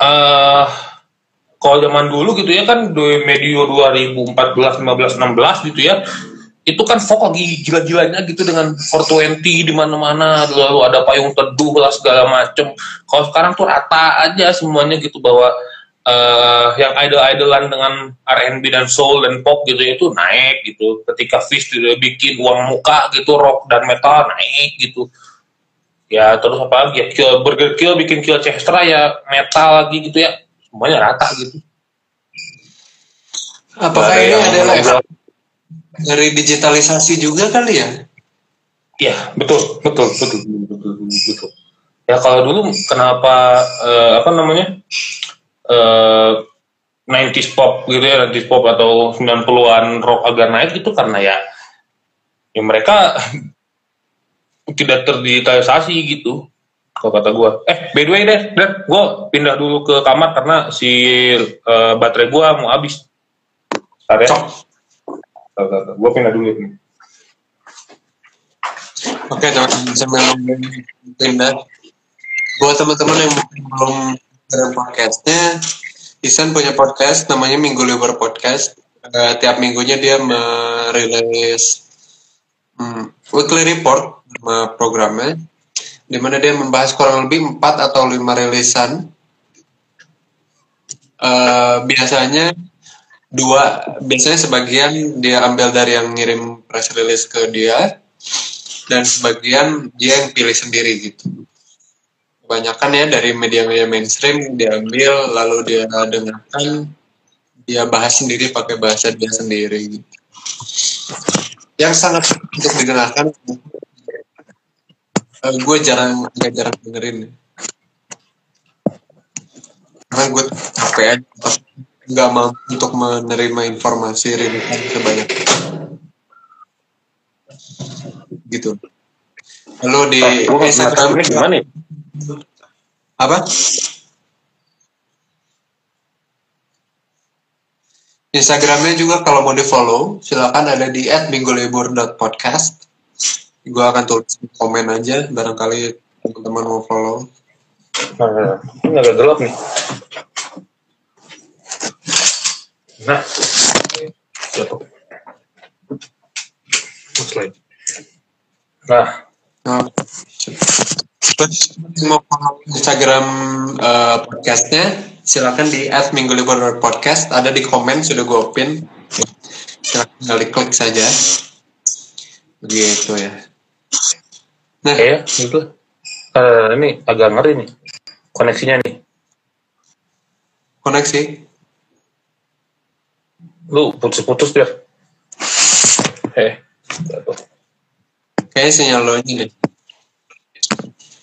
eh kalau zaman dulu gitu ya kan di medio 2014 15 16 gitu ya itu kan folk lagi gila-gilanya gitu dengan 420 di mana-mana lalu ada payung teduh lah segala macem. Kalau sekarang tuh rata aja semuanya gitu bahwa eh yang idol-idolan dengan R&B dan soul dan pop gitu ya, itu naik gitu. Ketika Fish dia bikin uang muka gitu rock dan metal naik gitu. Ya terus apa lagi ya? Kill, Burger Kill bikin Kill Chestra ya metal lagi gitu ya. Semuanya rata gitu. Apakah ini adalah. Dari digitalisasi juga kali ya? Iya, betul, betul, betul, betul, betul, betul. Ya kalau dulu kenapa eh, apa namanya eh 90s pop gitu ya, 90s pop atau 90-an rock agak naik itu karena ya ya mereka tidak terdigitalisasi gitu kalau kata gua. Eh, by the way deh, deh, gua pindah dulu ke kamar karena si eh, baterai gua mau habis. Bentar ya. Gua pindah dulu nih. Oke teman-teman sambil pindah. Buat teman-teman yang belum dengar podcastnya, Isan punya podcast namanya Minggu Libur Podcast. Eh, tiap minggunya dia merilis hmm, weekly report nama programnya, di mana dia membahas kurang lebih 4 atau 5 rilisan. Eh, biasanya dua, biasanya sebagian dia ambil dari yang ngirim press release ke dia, dan sebagian dia yang pilih sendiri gitu. Kebanyakan ya dari media-media mainstream diambil lalu dia dengarkan dia bahas sendiri pakai bahasa dia sendiri gitu. Yang sangat untuk didengarkan eh, gue jarang agak jarang dengerin karena gue capek nggak mampu untuk menerima informasi rilisan sebanyak itu. gitu lalu di Instagram ini gimana ya? apa Instagramnya juga kalau mau di follow silakan ada di @minggulibur.podcast gue akan tulis komen aja barangkali teman-teman mau follow Nah, ini agak gelap nih. Nah, jatuh. Slide. Nah, Nah, terus mau follow Instagram eh, podcastnya silakan di @minggulibur.podcast ada di komen sudah gue pin silakan tinggal diklik saja. Begitu ya. Nah. Kayak gitu. Eh, ini agak ngeri nih koneksinya nih. koneksi Lu putus-putus dia. Eh, jatuh. kayaknya sinyal lo ini deh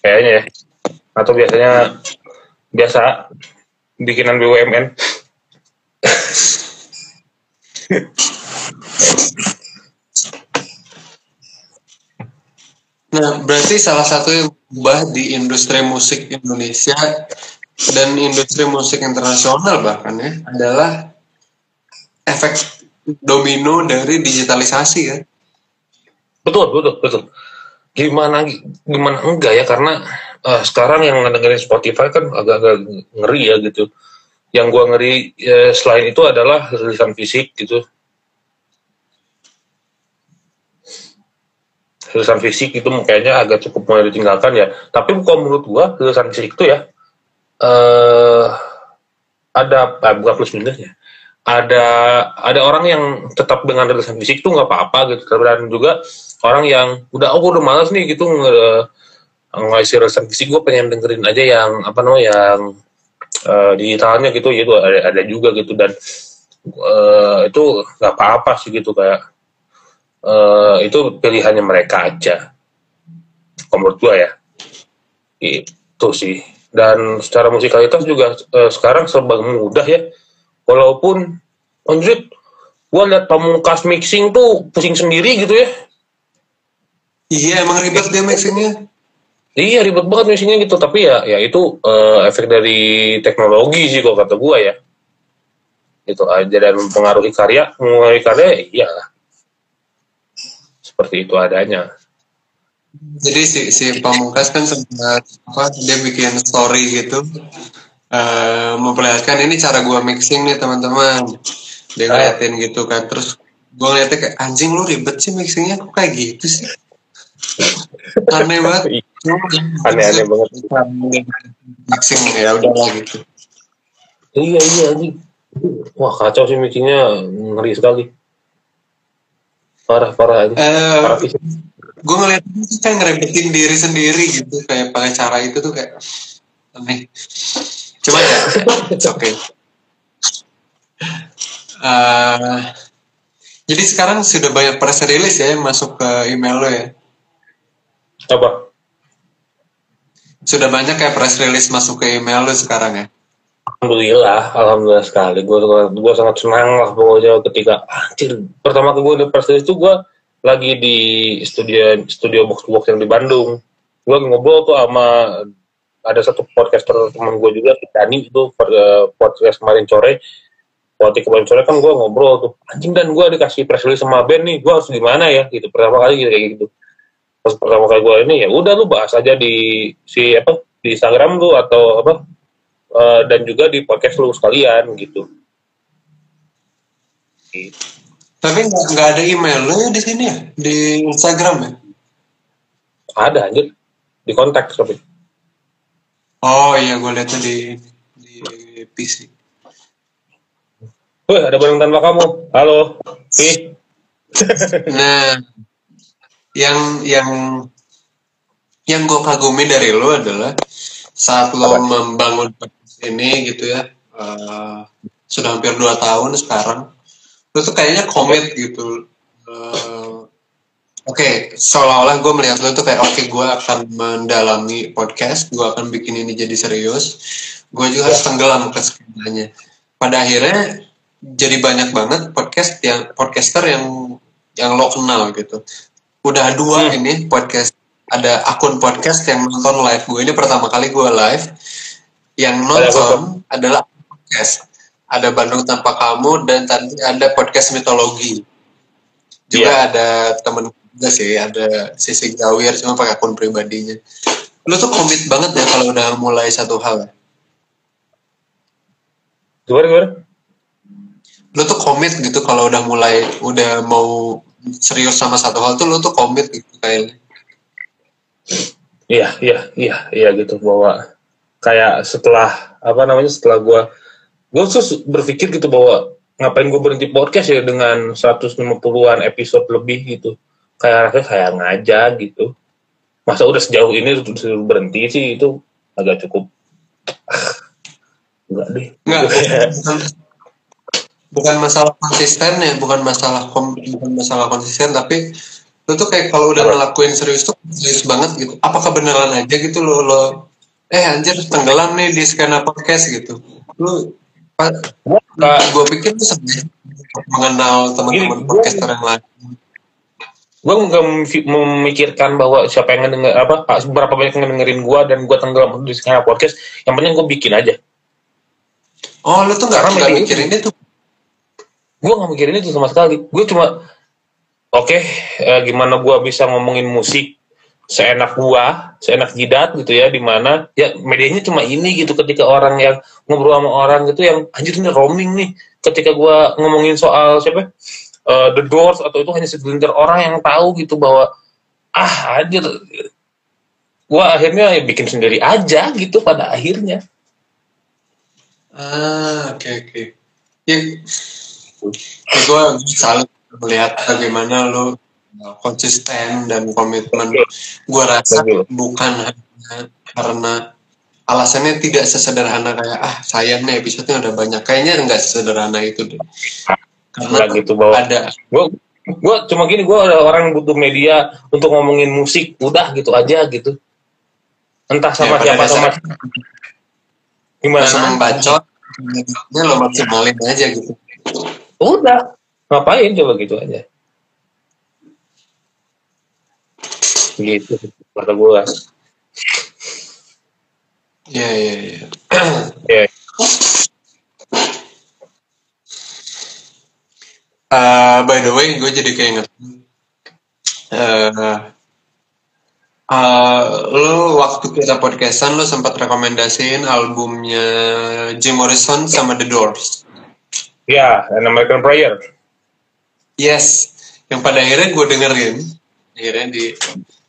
Kayaknya ya. Atau biasanya biasa bikinan BUMN. Nah, berarti salah satu yang berubah di industri musik Indonesia dan industri musik internasional bahkan ya adalah efek domino dari digitalisasi ya. Betul, betul, betul. Gimana gimana enggak ya karena eh, sekarang yang dengerin Spotify kan agak-agak ngeri ya gitu. Yang gua ngeri eh, selain itu adalah rilisan fisik gitu. Rilisan fisik itu kayaknya agak cukup mulai ditinggalkan ya. Tapi kalau menurut gua rilisan fisik itu ya eh ada eh, bukan plus minusnya ada ada orang yang tetap dengan rilisan fisik tuh nggak apa-apa gitu. Dan juga orang yang udah oh udah malas nih gitu ngasih rilisan fisik gue pengen dengerin aja yang apa namanya yang eh, digitalnya gitu. Ya itu ada, ada juga gitu. Dan eh, itu nggak apa-apa sih gitu kayak eh, itu pilihannya mereka aja. Menurut gue ya. Itu sih. Dan secara musikalitas juga eh, sekarang serba mudah ya walaupun anjir gue liat pamungkas mixing tuh pusing sendiri gitu ya. Iya emang ribet dia mixingnya. iya ribet banget mixingnya gitu. Tapi ya ya itu eh, efek dari teknologi sih kalau kata gue ya. Itu aja dan mempengaruhi karya mempengaruhi karya iya seperti itu adanya. Jadi si si Pamungkas kan sempat apa dia bikin story gitu eh memperlihatkan ini cara gua mixing nih teman-teman. Dia ngeliatin gitu kan terus gua ngeliatnya kayak anjing lu ribet sih mixingnya kok kayak gitu sih. Aneh banget. Aneh-aneh banget. Mixing ya udahlah gitu. iya iya anjing wah kacau sih mixingnya ngeri sekali parah parah aja Eh parah fisik gue ngeliat itu kayak ngerebetin diri sendiri gitu kayak pakai cara itu tuh kayak aneh cuma ya. It's okay Eh, jadi sekarang sudah banyak press release ya yang masuk ke email lo ya? Apa? Sudah banyak kayak press release masuk ke email lo sekarang ya? Alhamdulillah, alhamdulillah sekali. Gue gue sangat senang lah pokoknya ketika anjir pertama ke gue di press release itu gue lagi di studio studio box box yang di Bandung. Gue ngobrol tuh sama ada satu podcaster teman gue juga, Dani itu eh, podcast kemarin sore. Waktu kemarin sore kan gue ngobrol tuh anjing dan gue dikasih press release sama band nih, gue harus gimana ya gitu. Pertama kali gitu kayak gitu. Pas pertama kali gue ini ya udah lu bahas aja di si apa di Instagram lu atau apa eh, dan juga di podcast lu sekalian gitu. Tapi nggak ada email lo ya di sini ya di Instagram ya Ada anjir di kontak tapi. Oh iya gue liatnya di di PC Wih, ada barang tanpa kamu. Halo. Ih. Nah, yang yang yang gue kagumi dari lo adalah saat lo Apa? membangun podcast ini gitu ya, eh, sudah hampir dua tahun sekarang, lo tuh kayaknya komit gitu. Eh, Oke, seolah-olah gue melihat lo tuh kayak oke gue akan mendalami podcast, gue akan bikin ini jadi serius, gue juga harus tenggelam ke skenanya. Pada akhirnya jadi banyak banget podcast yang podcaster yang yang lo kenal gitu. Udah dua Hmm. ini podcast ada akun podcast yang nonton live gue ini pertama kali gue live yang Ada nonton adalah podcast ada Bandung tanpa kamu dan tadi ada podcast mitologi juga Iya. ada temen juga sih ada sisi Gawir cuma pakai akun pribadinya lu tuh komit banget ya kalau udah mulai satu hal ya? Gimana gimana? lu tuh komit gitu kalau udah mulai udah mau serius sama satu hal tuh lu tuh komit gitu kayaknya Iya, iya, iya, iya gitu bahwa kayak setelah apa namanya setelah gua gue terus berpikir gitu bahwa ngapain gue berhenti podcast ya dengan 150-an episode lebih gitu kayak rasanya sayang aja gitu. Masa udah sejauh ini berhenti sih itu agak cukup. Enggak deh. Enggak, bukan, bukan masalah konsisten ya, bukan masalah kom, bukan masalah konsisten, tapi lu tuh kayak kalau udah ngelakuin serius tuh serius banget gitu. Apakah beneran aja gitu lo, lo eh anjir tenggelam nih di skena podcast gitu. Lu gue pikir tuh sebenarnya mengenal teman-teman podcaster yang lain. Gue nggak memikirkan bahwa siapa yang ngedenger apa berapa banyak yang ngedengerin gue dan gue tenggelam di skena podcast yang penting gue bikin aja. Oh, lu tuh nggak media mikirin itu. gue nggak mikirin itu sama sekali. Gue cuma oke eh, gimana gue bisa ngomongin musik seenak gua seenak jidat gitu ya di mana ya medianya cuma ini gitu ketika orang yang ngobrol sama orang gitu yang anjir ini roaming nih. Ketika gua ngomongin soal siapa eh, The Doors atau itu hanya segelintir orang yang tahu gitu bahwa ah anjir gua akhirnya ya bikin sendiri aja gitu pada akhirnya Ah, oke oke. Ya, ya gue salut melihat bagaimana lo konsisten dan komitmen. Gue rasa Betul. bukan hanya karena alasannya tidak sesederhana kayak ah sayang nih episode-nya udah banyak. Kayaknya nggak sesederhana itu deh. Karena Nggak gitu bahwa ada gua gua cuma gini gua ada orang yang butuh media untuk ngomongin musik udah gitu aja gitu. Entah sama Ya, siapa sama gimana? seneng bacot, ya lo maksimalin aja gitu. udah ngapain coba gitu aja? Gitu kata gue Iya, iya, iya. Eh, by the way, gue jadi keinget. eh eh, lu waktu kita podcastan lu sempat rekomendasiin albumnya Jim Morrison sama The Doors. ya an American Prayer Yes, yang pada akhirnya gue dengerin, akhirnya di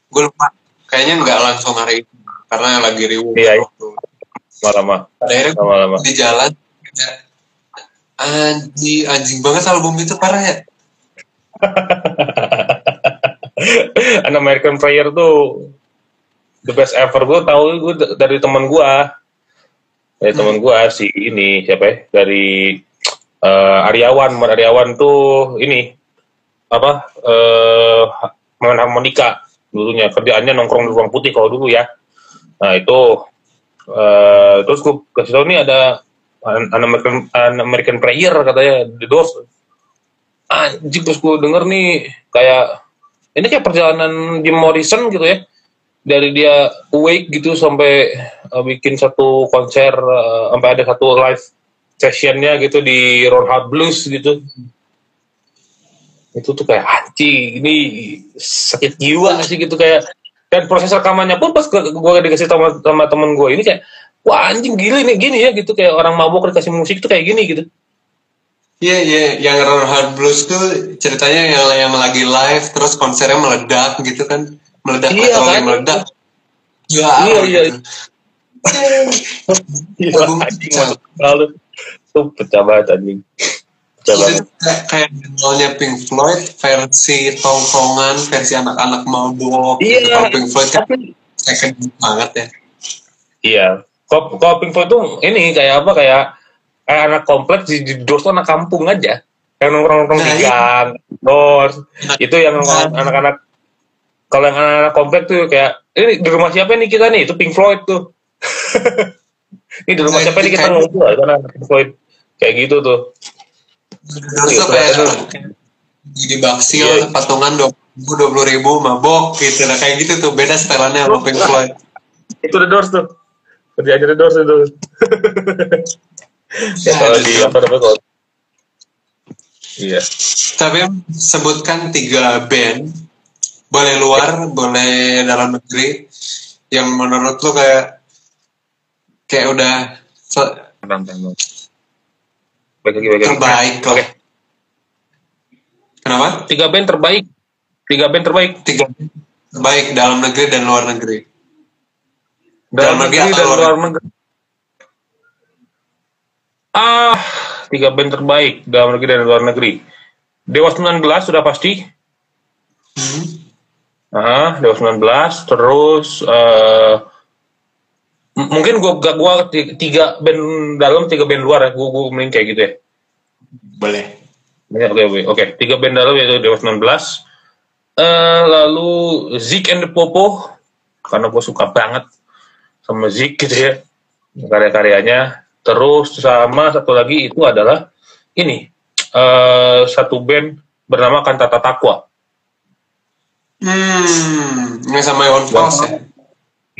gue lupa, kayaknya nggak langsung hari itu karena lagi riuh. Iya, iya. waktu. lama-lama Pada akhirnya lama-lama di jalan, anjing anjing banget album itu parah ya. An American Prayer tuh the best ever. Gue tahu gue dari teman gue dari teman gue si ini siapa ya? Dari eh, Aryawan. Mar Aryawan tuh ini apa eh main harmonika dulunya. Kerjaannya nongkrong di ruang putih kalau dulu ya. Nah itu eh terus gue kasih tau nih ada An An American, An American Prayer katanya The Doors. Anjing terus gue denger nih kayak ini kayak perjalanan Jim Morrison gitu ya. Dari dia awake gitu sampai uh, bikin satu konser uh, sampai ada satu live sessionnya gitu di Roadhouse Blues gitu. Itu tuh kayak anjing ini sakit jiwa sih gitu kayak. Dan proses rekamannya pun pas gue dikasih sama, sama temen gue ini kayak wah anjing gila ini gini ya gitu kayak orang mabok dikasih musik tuh kayak gini gitu Iya, iya, yang Run Hard Blues tuh ceritanya yang, yang lagi live, terus konsernya meledak gitu kan. Meledak, Iya, literally kan? meledak. Ya, Iya, iya. gitu. Masuk lalu tuh pecah banget anjing pecah banget kayak, awalnya Pink Floyd, versi tongkrongan, versi anak-anak mabok. Iya. gitu. Pink Floyd kan second banget ya. iya kalau kalau Pink Floyd tuh ini kayak apa kayak kayak anak kompleks di, di Doors tuh anak kampung aja yang nongkrong-nongkrong Nah, di iya. gang Doors itu yang Nah. anak-anak kalau yang anak-anak kompleks tuh kayak ini di rumah siapa nih kita nih itu Pink Floyd tuh ini di rumah Nah, siapa nih kita kayak- ngumpul karena anak Pink Floyd kayak gitu tuh Iya, tuh kayak terus- jadi baksil, Iya. patungan dua ribu, dua puluh ribu, mabok gitu. Nah kayak gitu tuh, beda setelannya sama Pink Floyd. itu The Doors tuh kerjanya The Doors itu. Ya kalau di apa namanya kalau iya. Tapi sebutkan tiga band, boleh luar, boleh dalam negeri, yang menurut lu kayak kayak udah tenang baik lagi baik lagi. Terbaik lah. oke. Kenapa? tiga band terbaik. Tiga band terbaik. Tiga band terbaik dalam negeri dan luar negeri. Dalam negeri dan luar luar negeri ah tiga band terbaik dalam negeri dan luar negeri Dewa 19 sudah pasti Hmm. Ah, Dewa 19 terus eh m- mungkin gua gua, gua ti- tiga band dalam tiga band luar ya gua, gua mending kayak gitu ya Boleh. Ya, Oke, oke, oke. Tiga band dalam yaitu Dewa 19. Eh, lalu Zik and the Popo, karena gue suka banget sama Zik gitu ya, karya-karyanya. Terus sama satu lagi itu adalah ini, eh satu band bernama Kantata Takwa. Hmm, ini sama Iwan Fals ya.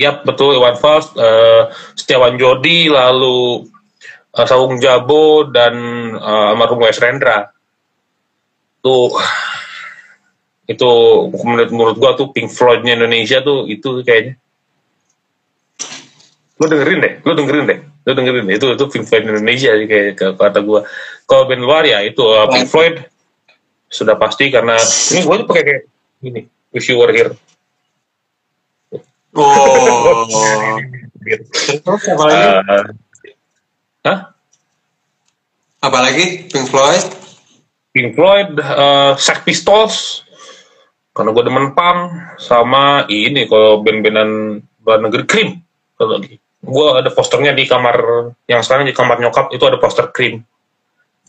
Yap, betul Iwan Fals, eh, Setiawan Jodi, lalu eh, Sawung Jabo dan eh, almarhum Wes Rendra. Tuh itu menurut menurut gua tuh Pink Floyd-nya Indonesia tuh itu kayaknya. Lu dengerin deh, lu dengerin deh, lu dengerin deh. Itu itu Pink Floyd Indonesia sih kayak ke- kata gua. Kalau band luar ya itu eh, Pink Floyd sudah pasti karena ini gua tuh pakai kayak gini, Wish You Were Here. Oh. Terus apa lagi? Eh, Hah? Apalagi Pink Floyd? Pink Floyd, uh, Sex Pistols, karena gue demen punk, sama ini kalau band-bandan luar negeri Cream. Kalau lagi, gue ada posternya di kamar yang sekarang di kamar nyokap itu ada poster Cream.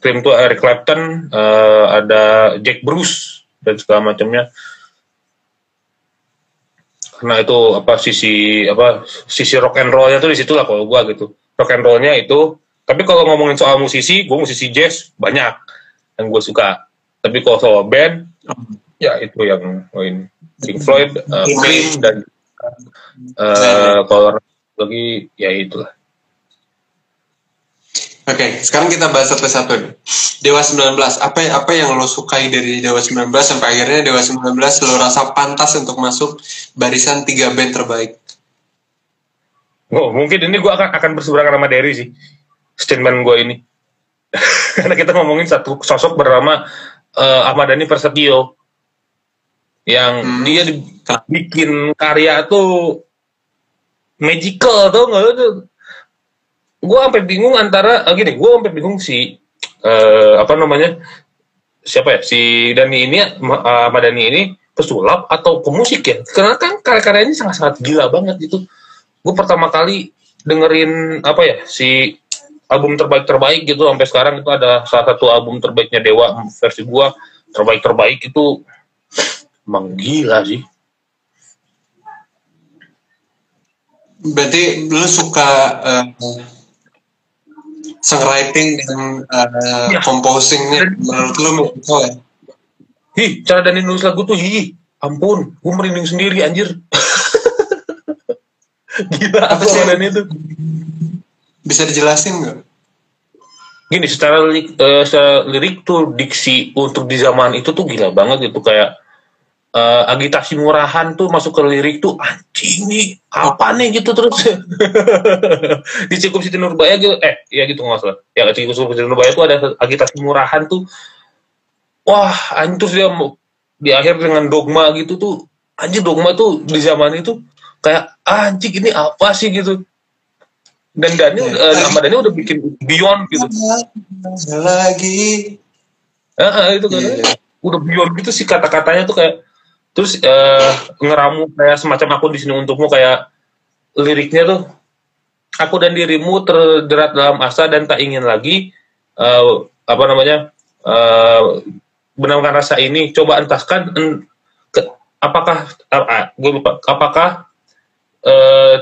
Cream tuh Eric Clapton, uh, ada Jack Bruce dan segala macamnya. Karena itu apa sisi apa sisi rock and rollnya tuh di situ lah kalau gue gitu. Rock and rollnya itu. Tapi kalau ngomongin soal musisi, gue musisi jazz banyak yang gue suka tapi kalau soal band ya itu yang main Pink Floyd uh, Queen dan uh, kalau lagi ya itulah Oke, sekarang kita bahas satu-satu nih. Dewa 19, apa apa yang lo sukai dari Dewa 19 sampai akhirnya Dewa 19 lo rasa pantas untuk masuk barisan tiga band terbaik? Oh, mungkin ini gue akan akan berseberangan sama Derry sih. Statement gue ini. Karena kita ngomongin satu sosok bernama uh, Ahmad Dhani Persetio yang hmm. dia bikin karya tuh magical tuh nggak? Tuh gue sampai bingung antara uh, gini gue sampai bingung si uh, apa namanya siapa ya si Dani ini uh, Madani ini pesulap atau pemusik ya? Karena kan karya-karyanya sangat-sangat gila banget gitu. Gue pertama kali dengerin apa ya si album terbaik terbaik gitu sampai sekarang itu ada salah satu album terbaiknya Dewa versi gue terbaik terbaik itu emang sih berarti lu suka uh, songwriting dan uh, ya. composingnya menurut lu oh, ya? Hi, cara Dani nulis lagu tuh hi, ampun, gue merinding sendiri anjir. Gila apa sih Dani itu? Bisa dijelasin nggak? Gini, secara lirik, uh, secara lirik tuh diksi untuk di zaman itu tuh gila banget gitu kayak uh, agitasi murahan tuh masuk ke lirik tuh anjing nih apa nih? Gitu terus. Di cukup Siti Nurbaya gitu eh ya gitu nggak salah. Ya di cukup Siti Nurbaya tuh ada agitasi murahan tuh. Wah anjing terus dia di akhir dengan dogma gitu tuh anjing dogma tuh di zaman itu kayak anjing ini apa sih? Gitu. Dan Daniel ya, uh, nama Daniel udah bikin beyond gitu. Lagi. Uh, uh, itu kan. Yeah. udah beyond gitu sih kata-katanya tuh kayak terus uh, ngeramu kayak semacam aku di sini untukmu kayak liriknya tuh aku dan dirimu terjerat dalam asa dan tak ingin lagi uh, apa namanya uh, benarkan rasa ini. Coba entaskan en, ke, apakah uh, gue lupa apakah uh,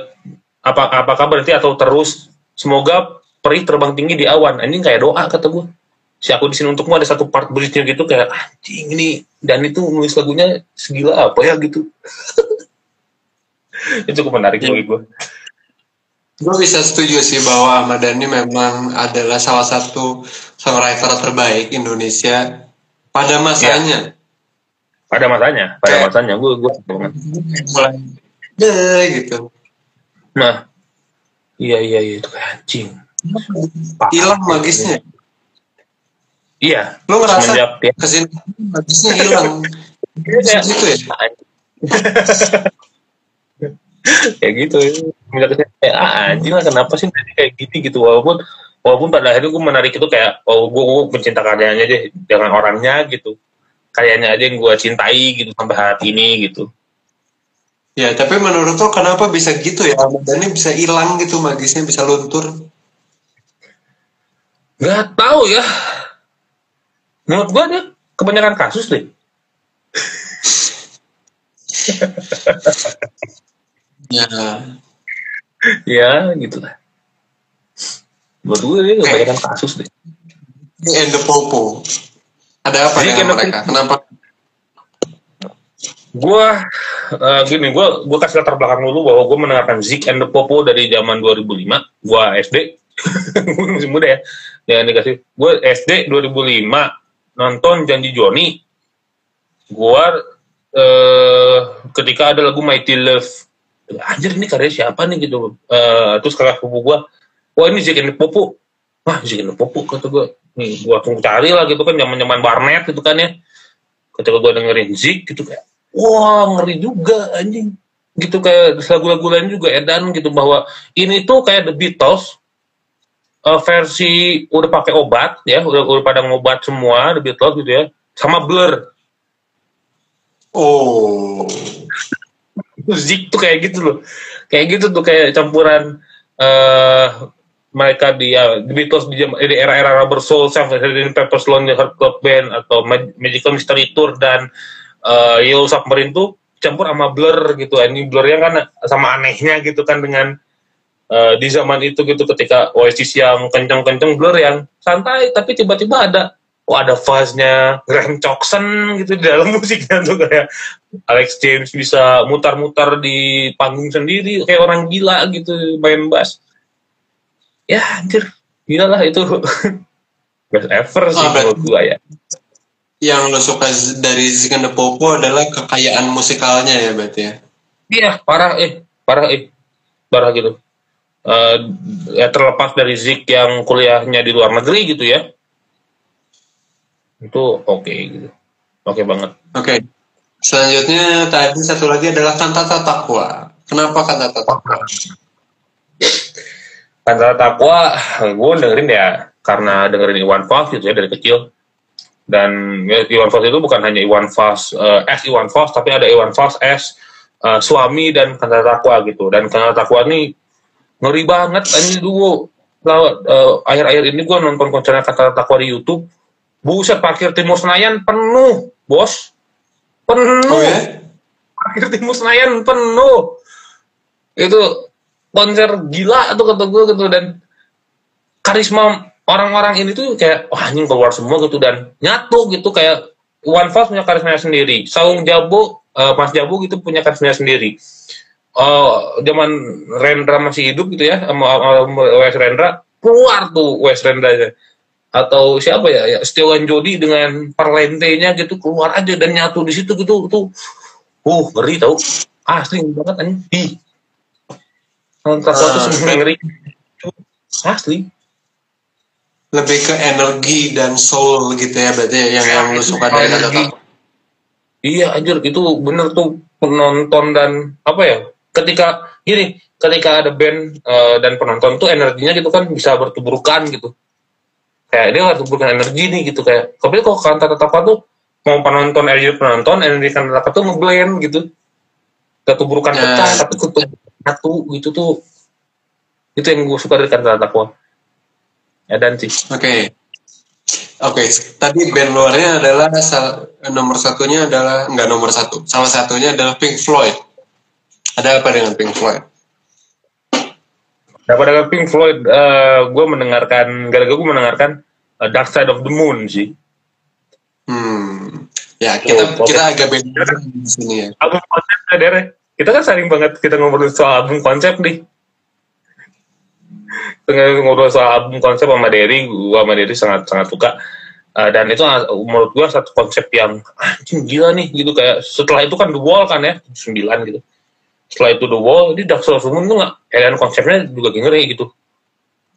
apa apakah berarti atau terus semoga perih terbang tinggi di awan. Ini kayak doa kata gue si aku di sini untukmu ada satu part bridge-nya gitu kayak anjing ini dan itu nulis lagunya segila apa ya? gitu. Itu cukup menarik bagi gue gue bisa setuju sih bahwa Ahmad Dhani memang adalah salah satu songwriter terbaik Indonesia pada masanya. Ya. pada masanya pada kayak, masanya. Gue gue mulai deh gitu. Nah. Iya iya iya itu kayak anjing. Hilang magisnya Iya. Lo ngerasa ya. ke sini habisnya hilang. Kayak gitu ya. kayak gitu semenjak ke sini kayak ah, anjing lah kenapa sih tadi kayak gini gitu walaupun walaupun pada akhirnya gue menarik itu kayak oh gue, gue mencinta karyanya aja dengan orangnya gitu karyanya aja yang gue cintai gitu sampai hari ini gitu ya tapi menurut lo kenapa bisa gitu ya dan ini bisa hilang gitu magisnya bisa luntur Gak tahu ya menurut gue dia kebanyakan kasus deh ya. Ya gitu lah menurut gue dia kebanyakan okay. kasus deh and the popo. Ada apa dengan mereka? kenapa? Gue uh, gini gue gue kasih latar belakang dulu bahwa gue mendengarkan Zik and the Popo dari zaman 2005 gue SD gue masih muda ya. Yang dikasih gue SD 2005 nonton Janji Joni, gua eh, ketika ada lagu Mighty Love, anjir ini karya siapa nih gitu. Eh, terus kakak sepupu gua, wah ini Zik and Popo. Wah Zik and Popo kata gua. Nih gua langsung cari lah gitu kan zaman-zaman Barnet gitu kan ya. Ketika gua dengerin Zik gitu kayak, wah ngeri juga anjing gitu kayak lagu-lagu lain juga edan gitu bahwa ini tuh kayak The Beatles uh, versi udah pakai obat ya. Udah udah pada ngobat semua The Beatles gitu ya. Sama Blur. Oh. Zik tuh kayak gitu loh. Kayak gitu tuh kayak campuran uh, mereka di ya, The Beatles di, di era-era Rubber Soul, Sgt. Pepper's Lonely Heart Club Band atau Magical Mystery Tour dan uh, Yellow Submarine tuh campur sama Blur gitu. Ini Blurnya kan sama anehnya gitu kan dengan uh, di zaman itu gitu ketika Oasis yang kencang-kencang blur yang santai tapi tiba-tiba ada oh ada fuzz-nya Graham Coxon gitu di dalam musiknya tuh kayak Alex James bisa mutar-mutar di panggung sendiri kayak orang gila gitu main bass. Ya anjir gila lah itu. Best ever sih Ah, menurut gua ya. Yang lo suka dari Zig and the Popo adalah kekayaan musikalnya ya berarti ya. iya parah eh parah eh parah gitu Eh, ya terlepas dari Zik yang kuliahnya di luar negeri gitu ya itu oke gitu oke banget Oke. Selanjutnya tadi satu lagi adalah kantata takwa. Kenapa kantata takwa? Kantata takwa gue dengerin ya karena dengerin Iwan Fals gitu ya dari kecil dan ya, Iwan Fals itu bukan hanya Iwan Fals eh, as Iwan Fals tapi ada Iwan Fals as eh, suami dan kantata takwa gitu dan kantata takwa ini ngeri banget ini dulu. Eh, akhir-akhir ini gue nonton konsernya kantata takwa di YouTube. Buset parkir timur Senayan penuh bos. Penuh. Oh ya? parkir timur Senayan penuh. Itu konser gila tuh kata gue gitu dan karisma orang-orang ini tuh kayak wah anjing keluar semua gitu dan nyatu gitu kayak One Fast punya karismanya sendiri. Saung Jabo eh, Mas Jabo gitu punya karismanya sendiri Oh, zaman Rendra masih hidup gitu ya sama, sama Wes Rendra keluar tuh Wes Rendra atau siapa ya, ya Setiawan Jodi dengan parlentenya gitu keluar aja dan nyatu di situ gitu tuh uh ngeri tau. Asli banget anjing. Ih. nonton sesuatu Ah, semua ngeri. Asli. Lebih ke energi dan soul gitu ya berarti ya, yang yang lo suka dari. Iya anjir itu bener tuh penonton dan apa ya ketika gini ketika ada band eh, dan penonton tuh energinya gitu kan bisa bertuburkan gitu kayak dia bertuburkan energi nih gitu kayak tapi kok kanta tetap tuh mau penonton energi penonton energi kanta tetap tuh ngeblend gitu ketuburukan Ya. pecah tapi ketuburukan satu gitu tuh itu yang gue suka dari kanta takwa ya dan sih Oke. Oke, tadi band luarnya adalah nomor satunya adalah enggak nomor satu. Salah satunya adalah Pink Floyd. Ada apa dengan Pink Floyd? daripada Pink Floyd? Gue mendengarkan gara-gara gue mendengarkan eh, Dark Side of the Moon sih. Hmm. Ya, kita Tuh, kita agak beda di sini ya. album konsep ya Dere kita kan sering banget kita ngobrol soal album konsep nih. Kita ngobrol soal album konsep sama Derry. Gua sama Derry sangat sangat suka. Uh, dan itu uh, menurut gua satu konsep yang anjing gila nih gitu. Kayak setelah itu kan The Wall kan ya 9 gitu setelah itu The Wall ini Dark Souls Moon tuh nggak eh, dan konsepnya juga ngeri gitu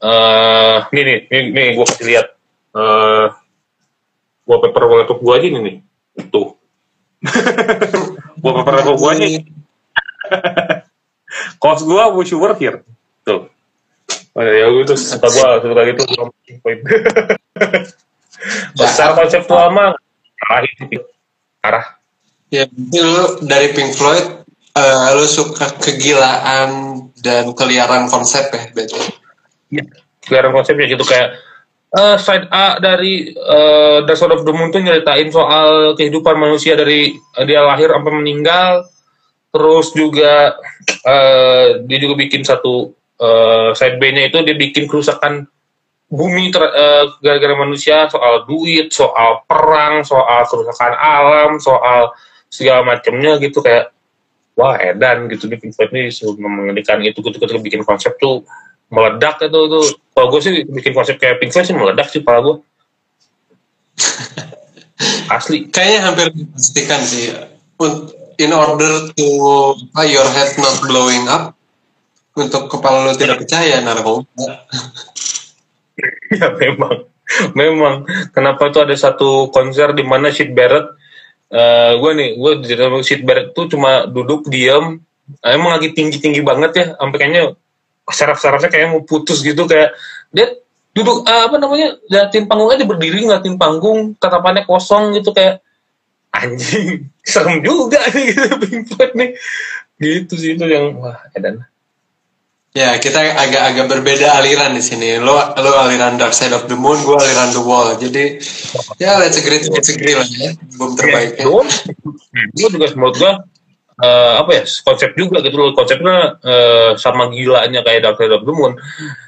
eh nih nih nih, nih gua kasih lihat eh wallpaper laptop gua aja nih nih tuh wallpaper laptop gua aja Kos gua wish you were here. Tuh. Oh, ya itu suka gua suka gitu. Besar konseptual mah arah arah. Ya, dari Pink Floyd eh, lu suka kegilaan dan keliaran konsep ya berarti. Keliaran konsepnya gitu kayak eh, side A dari eh, Dark Side of the Moon tuh nyeritain soal kehidupan manusia dari eh, dia lahir sampai meninggal. Terus juga eh, dia juga bikin satu eh, side B-nya itu dia bikin kerusakan bumi gara-gara manusia soal duit, soal perang, soal kerusakan alam, soal segala macamnya gitu kayak wah edan gitu di Pink Floyd ini sebelum mengerikan itu gitu ketika bikin konsep tuh meledak itu tuh kalau gue sih bikin konsep kayak Pink Floyd sih meledak sih pala gue asli. Kayaknya hampir dipastikan sih. In order to uh, your head not blowing up, untuk kepala lu tidak percaya narkoba. ya memang. Memang. Kenapa tuh ada satu konser di mana Sid Barrett eh gue nih gue di Sid Barrett tuh cuma duduk diam emang lagi tinggi tinggi banget ya sampai kayaknya saraf-sarafnya kayak mau putus gitu kayak dia duduk eh, apa namanya liatin panggung aja berdiri ngeliatin panggung tatapannya kosong gitu kayak anjing serem juga nih gitu nih gitu sih itu yang wah edan Ya, kita agak-agak berbeda aliran di sini. Lo, lo aliran Dark Side of the Moon, gue aliran The Wall. Jadi, ya let's agree to disagree lah ya. Album terbaiknya. Itu juga menurut gua eh, apa ya konsep juga gitu loh. Konsepnya eh, sama gilanya kayak Dark Side of the Moon.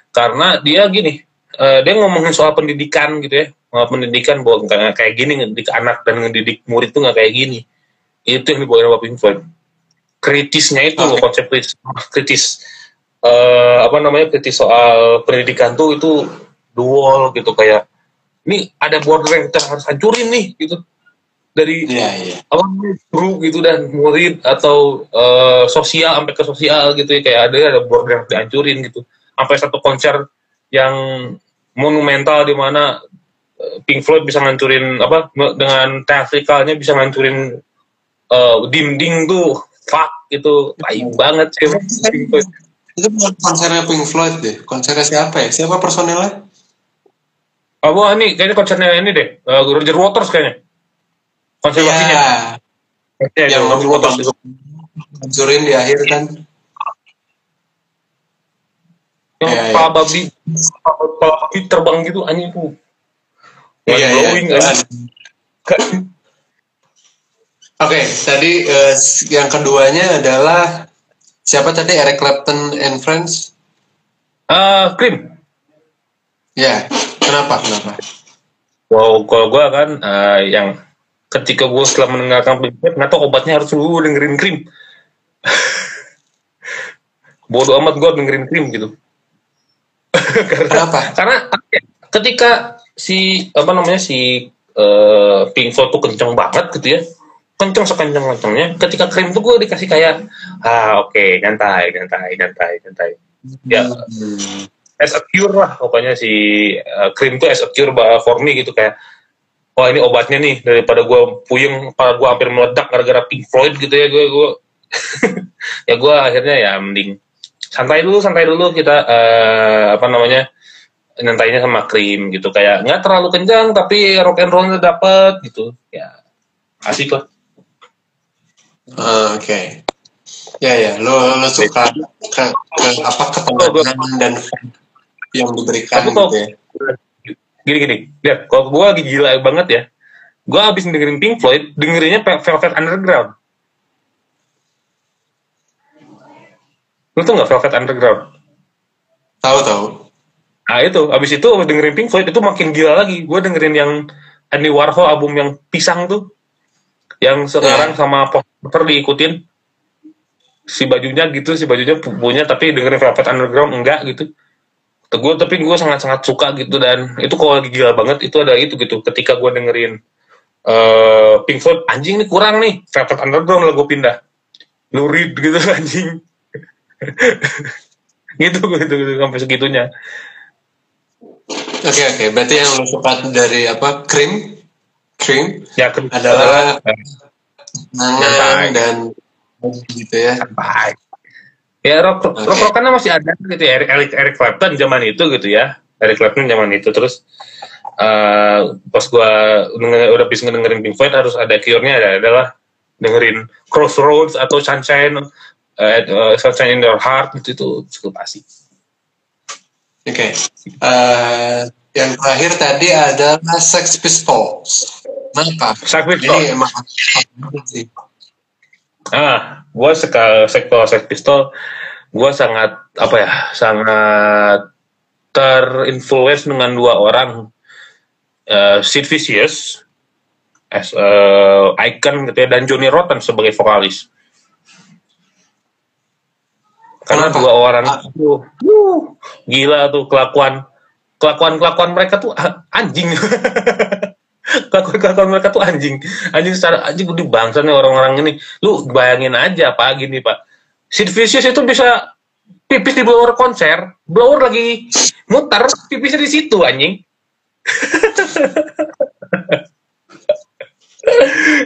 Karena dia gini eh, dia ngomongin soal pendidikan gitu ya. Uh, pendidikan bahwa nggak kayak gini ngedidik anak dan ngedidik murid tuh nggak kayak gini. Itu yang dibawain sama Pink Floyd. Kritisnya itu loh konsep kritis, kritis eh, apa namanya kritis soal pendidikan tuh itu dual gitu kayak ini ada border yang kita harus hancurin nih gitu. Dari Iya, iya. apa guru gitu dan murid atau eh, sosial sampai ke sosial gitu ya kayak ada ada border yang dihancurin gitu. Sampai satu konser yang monumental di mana eh, Pink Floyd bisa ngancurin apa dengan teatrikalnya bisa ngancurin eh, dinding tuh fuck itu tai banget sih Pink Floyd Itu bukan konsernya Pink Floyd deh. Konsernya siapa ya? Siapa personilnya? oh wah ini kayaknya konsernya ini deh eh, Roger Waters kayaknya konser Iya. waktunya ya, Yang Roger Waters Hancurin di akhir kan. yang Iya, iya. kepala babi kepala babi terbang gitu anjing tuh Iya, iya. Oke, tadi eh, s- yang keduanya adalah siapa tadi Eric Clapton and Friends? Ah, krim Ya, kenapa? Kenapa? Wow, kalau gue kan eh, yang ketika gue setelah mendengarkan Pink tahu obatnya harus dulu dengerin krim. Bodoh amat gue dengerin krim gitu. karena, Kenapa? karena ketika si apa namanya si eh, Pink Floyd tuh kenceng banget gitu ya, kenceng sekenceng kencengnya. Ketika krim tuh gue dikasih kayak ah oke nyantai nyantai nyantai nyantai. Ya Hmm. as a cure lah pokoknya si uh, krim tuh as a cure for me gitu kayak wah ini obatnya nih daripada gue puyeng pada gue hampir meledak gara-gara Pink Floyd gitu ya gue gue ya gue akhirnya ya mending santai dulu santai dulu kita eh, apa namanya nyantainya sama krim gitu kayak nggak terlalu kencang tapi rock and rollnya dapet gitu ya asik lah Ah, Oke. Ya ya, lo lo suka ke, ke apa ketenangan dan yang diberikan kok- gitu ya. gini gini. Lihat kalau gue lagi gila banget ya. Gue abis dengerin Pink Floyd dengerinnya Velvet Underground. Lu tuh nggak Velvet Underground? Tahu tahu. nah itu. Abis itu abis dengerin Pink Floyd itu makin gila lagi. Gue dengerin yang Andy Warhol album yang pisang tuh yang sekarang sama poster diikutin. Si bajunya gitu si bajunya pu- punya tapi dengerin Velvet Underground enggak gitu. Gue tapi gue sangat sangat suka gitu dan itu kalau lagi gila banget itu ada itu gitu. Ketika gue dengerin eh Pink Floyd anjing nih kurang nih. Velvet Underground lah gue pindah. Lurid gitu anjing. Gitu gitu, gitu sampai segitunya. Oke oke, berarti yang lo suka dari apa? Krim, krim ya adalah eh, nangan Nyantai. dan gitu ya. santai. Ya rock Oke. rock rockannya masih ada gitu ya Eric Eric, Clapton zaman itu gitu ya Eric Clapton zaman itu terus eh pas gua denger, udah bisa dengerin Pink Floyd harus ada cure-nya ada adalah dengerin Crossroads atau Sunshine eh, eh, Sunshine in Your Heart gitu itu cukup asik. Oke. Eh, yang terakhir tadi adalah Sex Pistols. Kenapa? Pistols. Ini emang sih. Ah, gue sekal sektor Sex Pistol, gue sangat apa ya, sangat terinfluence dengan dua orang, Eh, Sid Vicious as eh, icon gitu ya, dan Johnny Rotten sebagai vokalis. Karena Kenapa? dua orang itu wuh, gila tuh kelakuan kelakuan kelakuan mereka tuh ah, anjing. kelakuan kelakuan mereka tuh anjing. Anjing secara anjing udah bangsa nih orang-orang ini. Lu bayangin aja pak gini pak. Sid Vicious itu bisa pipis di blower konser. Blower lagi muter pipisnya di situ anjing.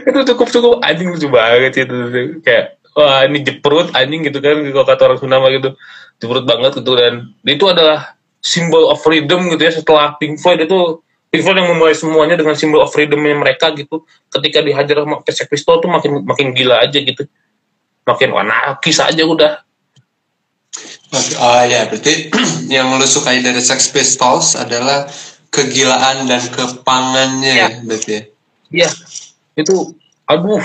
Itu cukup cukup anjing lucu banget itu. Kayak wah ini jeprut anjing gitu kan kalau kata orang Sunda gitu. Jeprut banget gitu dan itu adalah simbol of freedom gitu ya setelah Pink Floyd itu Floyd yang memulai semuanya dengan simbol of freedomnya mereka gitu ketika dihajar sama Sex Pistol tuh makin makin gila aja gitu makin anarkis aja udah Oh ya, berarti yang lo sukai dari Sex Pistols adalah kegilaan dan kepangannya Ya. ya, berarti ya. Iya, itu aduh,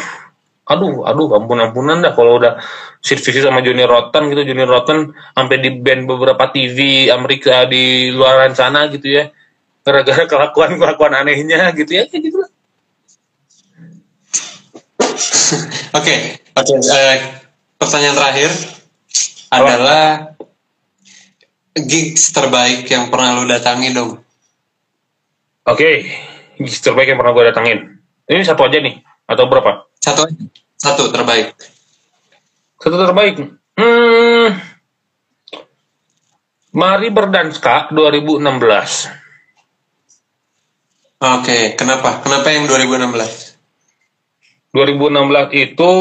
aduh, aduh, ampun ampunan dah kalau udah Sid Vicious sama Johnny Rotten gitu, Johnny Rotten sampai di band beberapa TV Amerika di luaran sana gitu ya. Gara-gara kelakuan kelakuan anehnya gitu ya kayak gitu lah Oke, oke. eh, pertanyaan terakhir adalah gigs terbaik yang pernah lu datangi dong. oke gigs terbaik yang pernah gue datangin ini satu aja nih atau berapa Satu. Satu terbaik. satu terbaik hmm Mari Berdanska 2016 Oke, kenapa? Kenapa yang 2016? 2016 itu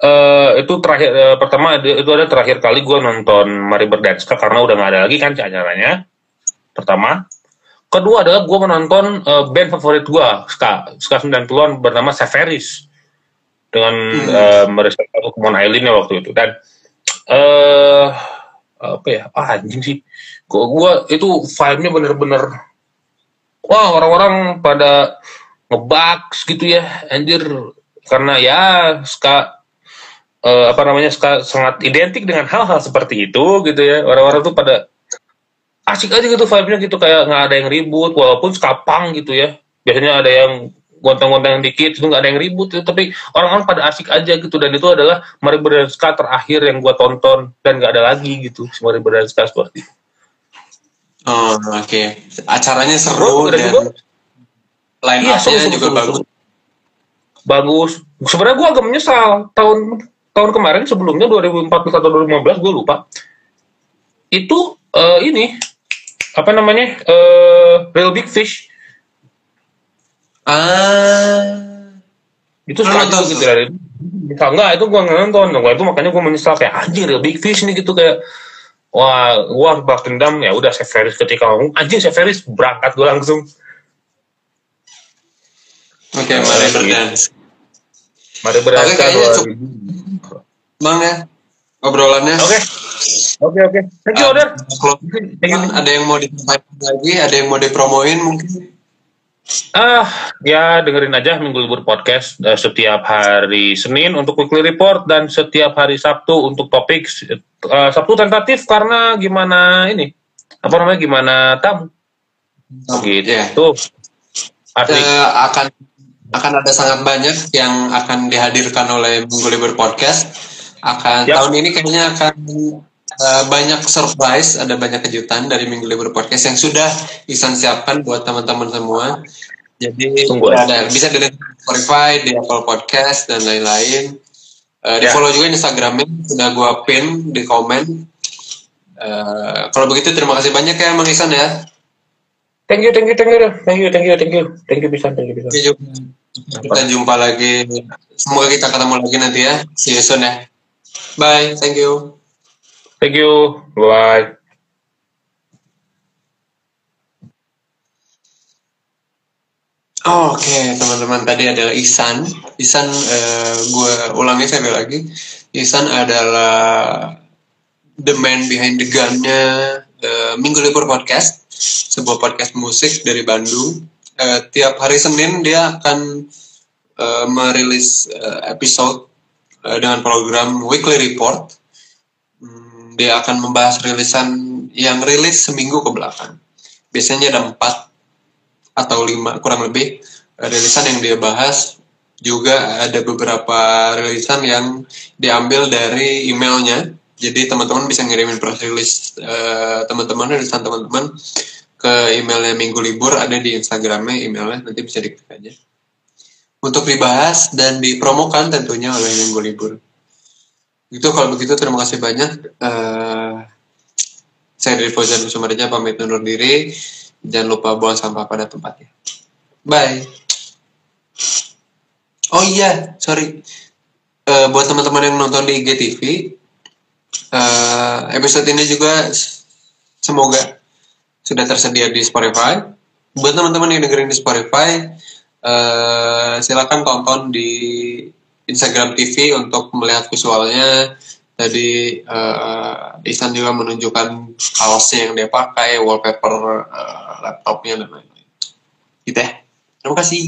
eh itu terakhir eh, pertama itu ada terakhir kali gue nonton Mari Berdanska karena udah nggak ada lagi kan acaranya pertama. Kedua adalah gue menonton eh, band favorit gue ska ska 90-an bernama Severis dengan mereka Pokemon Island ya waktu itu. Dan eh apa ya? Ah, anjing sih. Gue itu vibe-nya bener-bener wah orang-orang pada ngebaks gitu ya anjir karena ya ska eh, apa namanya ska sangat identik dengan hal-hal seperti itu gitu ya orang-orang tuh pada asik aja gitu vibe-nya gitu kayak nggak ada yang ribut walaupun skapang gitu ya biasanya ada yang gontang-gontang dikit itu nggak ada yang ribut gitu. tapi orang-orang pada asik aja gitu dan itu adalah Mari Berdanska terakhir yang gua tonton dan nggak ada lagi gitu Mari Berdanska seperti itu. Oh, oke. Acaranya seru Bro, udah dan juga? line Iya, up-nya juga seru, bagus. seru. Bagus. Sebenarnya gue agak menyesal tahun tahun kemarin sebelumnya 2014 atau 2015 gue lupa. Itu eh, ini apa namanya eh Real Big Fish Ah. itu sekali nonton gitu dari enggak itu gue nonton Gua itu makanya gue menyesal kayak anjir Real Big Fish nih gitu kayak wah gue harus balas dendam ya udah Severis ketika ngomong anjir Severis berangkat gue langsung Oke, Oh, Mari. Berdance. Mari berangkat 2000. Bang ya, obrolannya. Oke. Oke oke. Thank you, Ah, kalau Thank you. ada yang mau disampaikan lagi, ada yang mau dipromoin mungkin. Ah, ya dengerin aja Minggu Libur Podcast eh, setiap hari Senin untuk weekly report dan setiap hari Sabtu untuk topik eh, Sabtu tentatif karena gimana ini apa namanya gimana tamu gitu. Ya. Asik. Eh, akan akan ada sangat banyak yang akan dihadirkan oleh Minggu Libur Podcast. Akan Yap. tahun ini kayaknya akan eh, banyak surprise, ada banyak kejutan dari Minggu Libur Podcast yang sudah Isan siapkan buat teman-teman semua. Jadi Tunggu aja. ada bisa dilihat di Spotify, di Apple Podcast dan lain-lain. Eh, di Ya. follow juga Instagramnya sudah gua pin di komen. Eh, kalau begitu terima kasih banyak ya Mang Isan ya. Thank you, thank you, thank you, thank you, thank you, thank you, thank you bisa, thank you. Kita jumpa lagi. Semoga kita ketemu lagi nanti ya. See you soon ya. Bye. Thank you. Thank you, bye. Oke, teman-teman tadi adalah Isan. Isan, eh, gue ulangi sekali lagi. Isan adalah the man behind the gun-nya eh, Minggu Libur Podcast, sebuah podcast musik dari Bandung. Eh, tiap hari Senin dia akan eh, merilis eh, episode eh, dengan program Weekly Report. Dia akan membahas rilisan yang rilis seminggu ke belakang. Biasanya ada empat atau lima kurang lebih rilisan yang dia bahas. Juga ada beberapa rilisan yang diambil dari emailnya. Jadi teman-teman bisa ngirimin press release eh, teman-teman rilisan teman-teman ke emailnya minggu libur. Ada di instagramnya emailnya. Nanti bisa diklik aja. Untuk dibahas dan dipromokan tentunya oleh minggu libur itu kalau begitu terima kasih banyak. Eh, saya dari Fauzan Sumarja pamit undur diri. Jangan lupa buang sampah pada tempatnya. Bye. Oh iya sorry. Eh, buat teman-teman yang nonton di IGTV eh, episode ini juga semoga sudah tersedia di Spotify. Buat teman-teman yang dengerin di Spotify eh, silakan tonton di Instagram TV untuk melihat visualnya. Tadi eh, Isan juga menunjukkan kaosnya yang dia pakai wallpaper eh, laptopnya dan lain-lain. Gitu ya. Terima kasih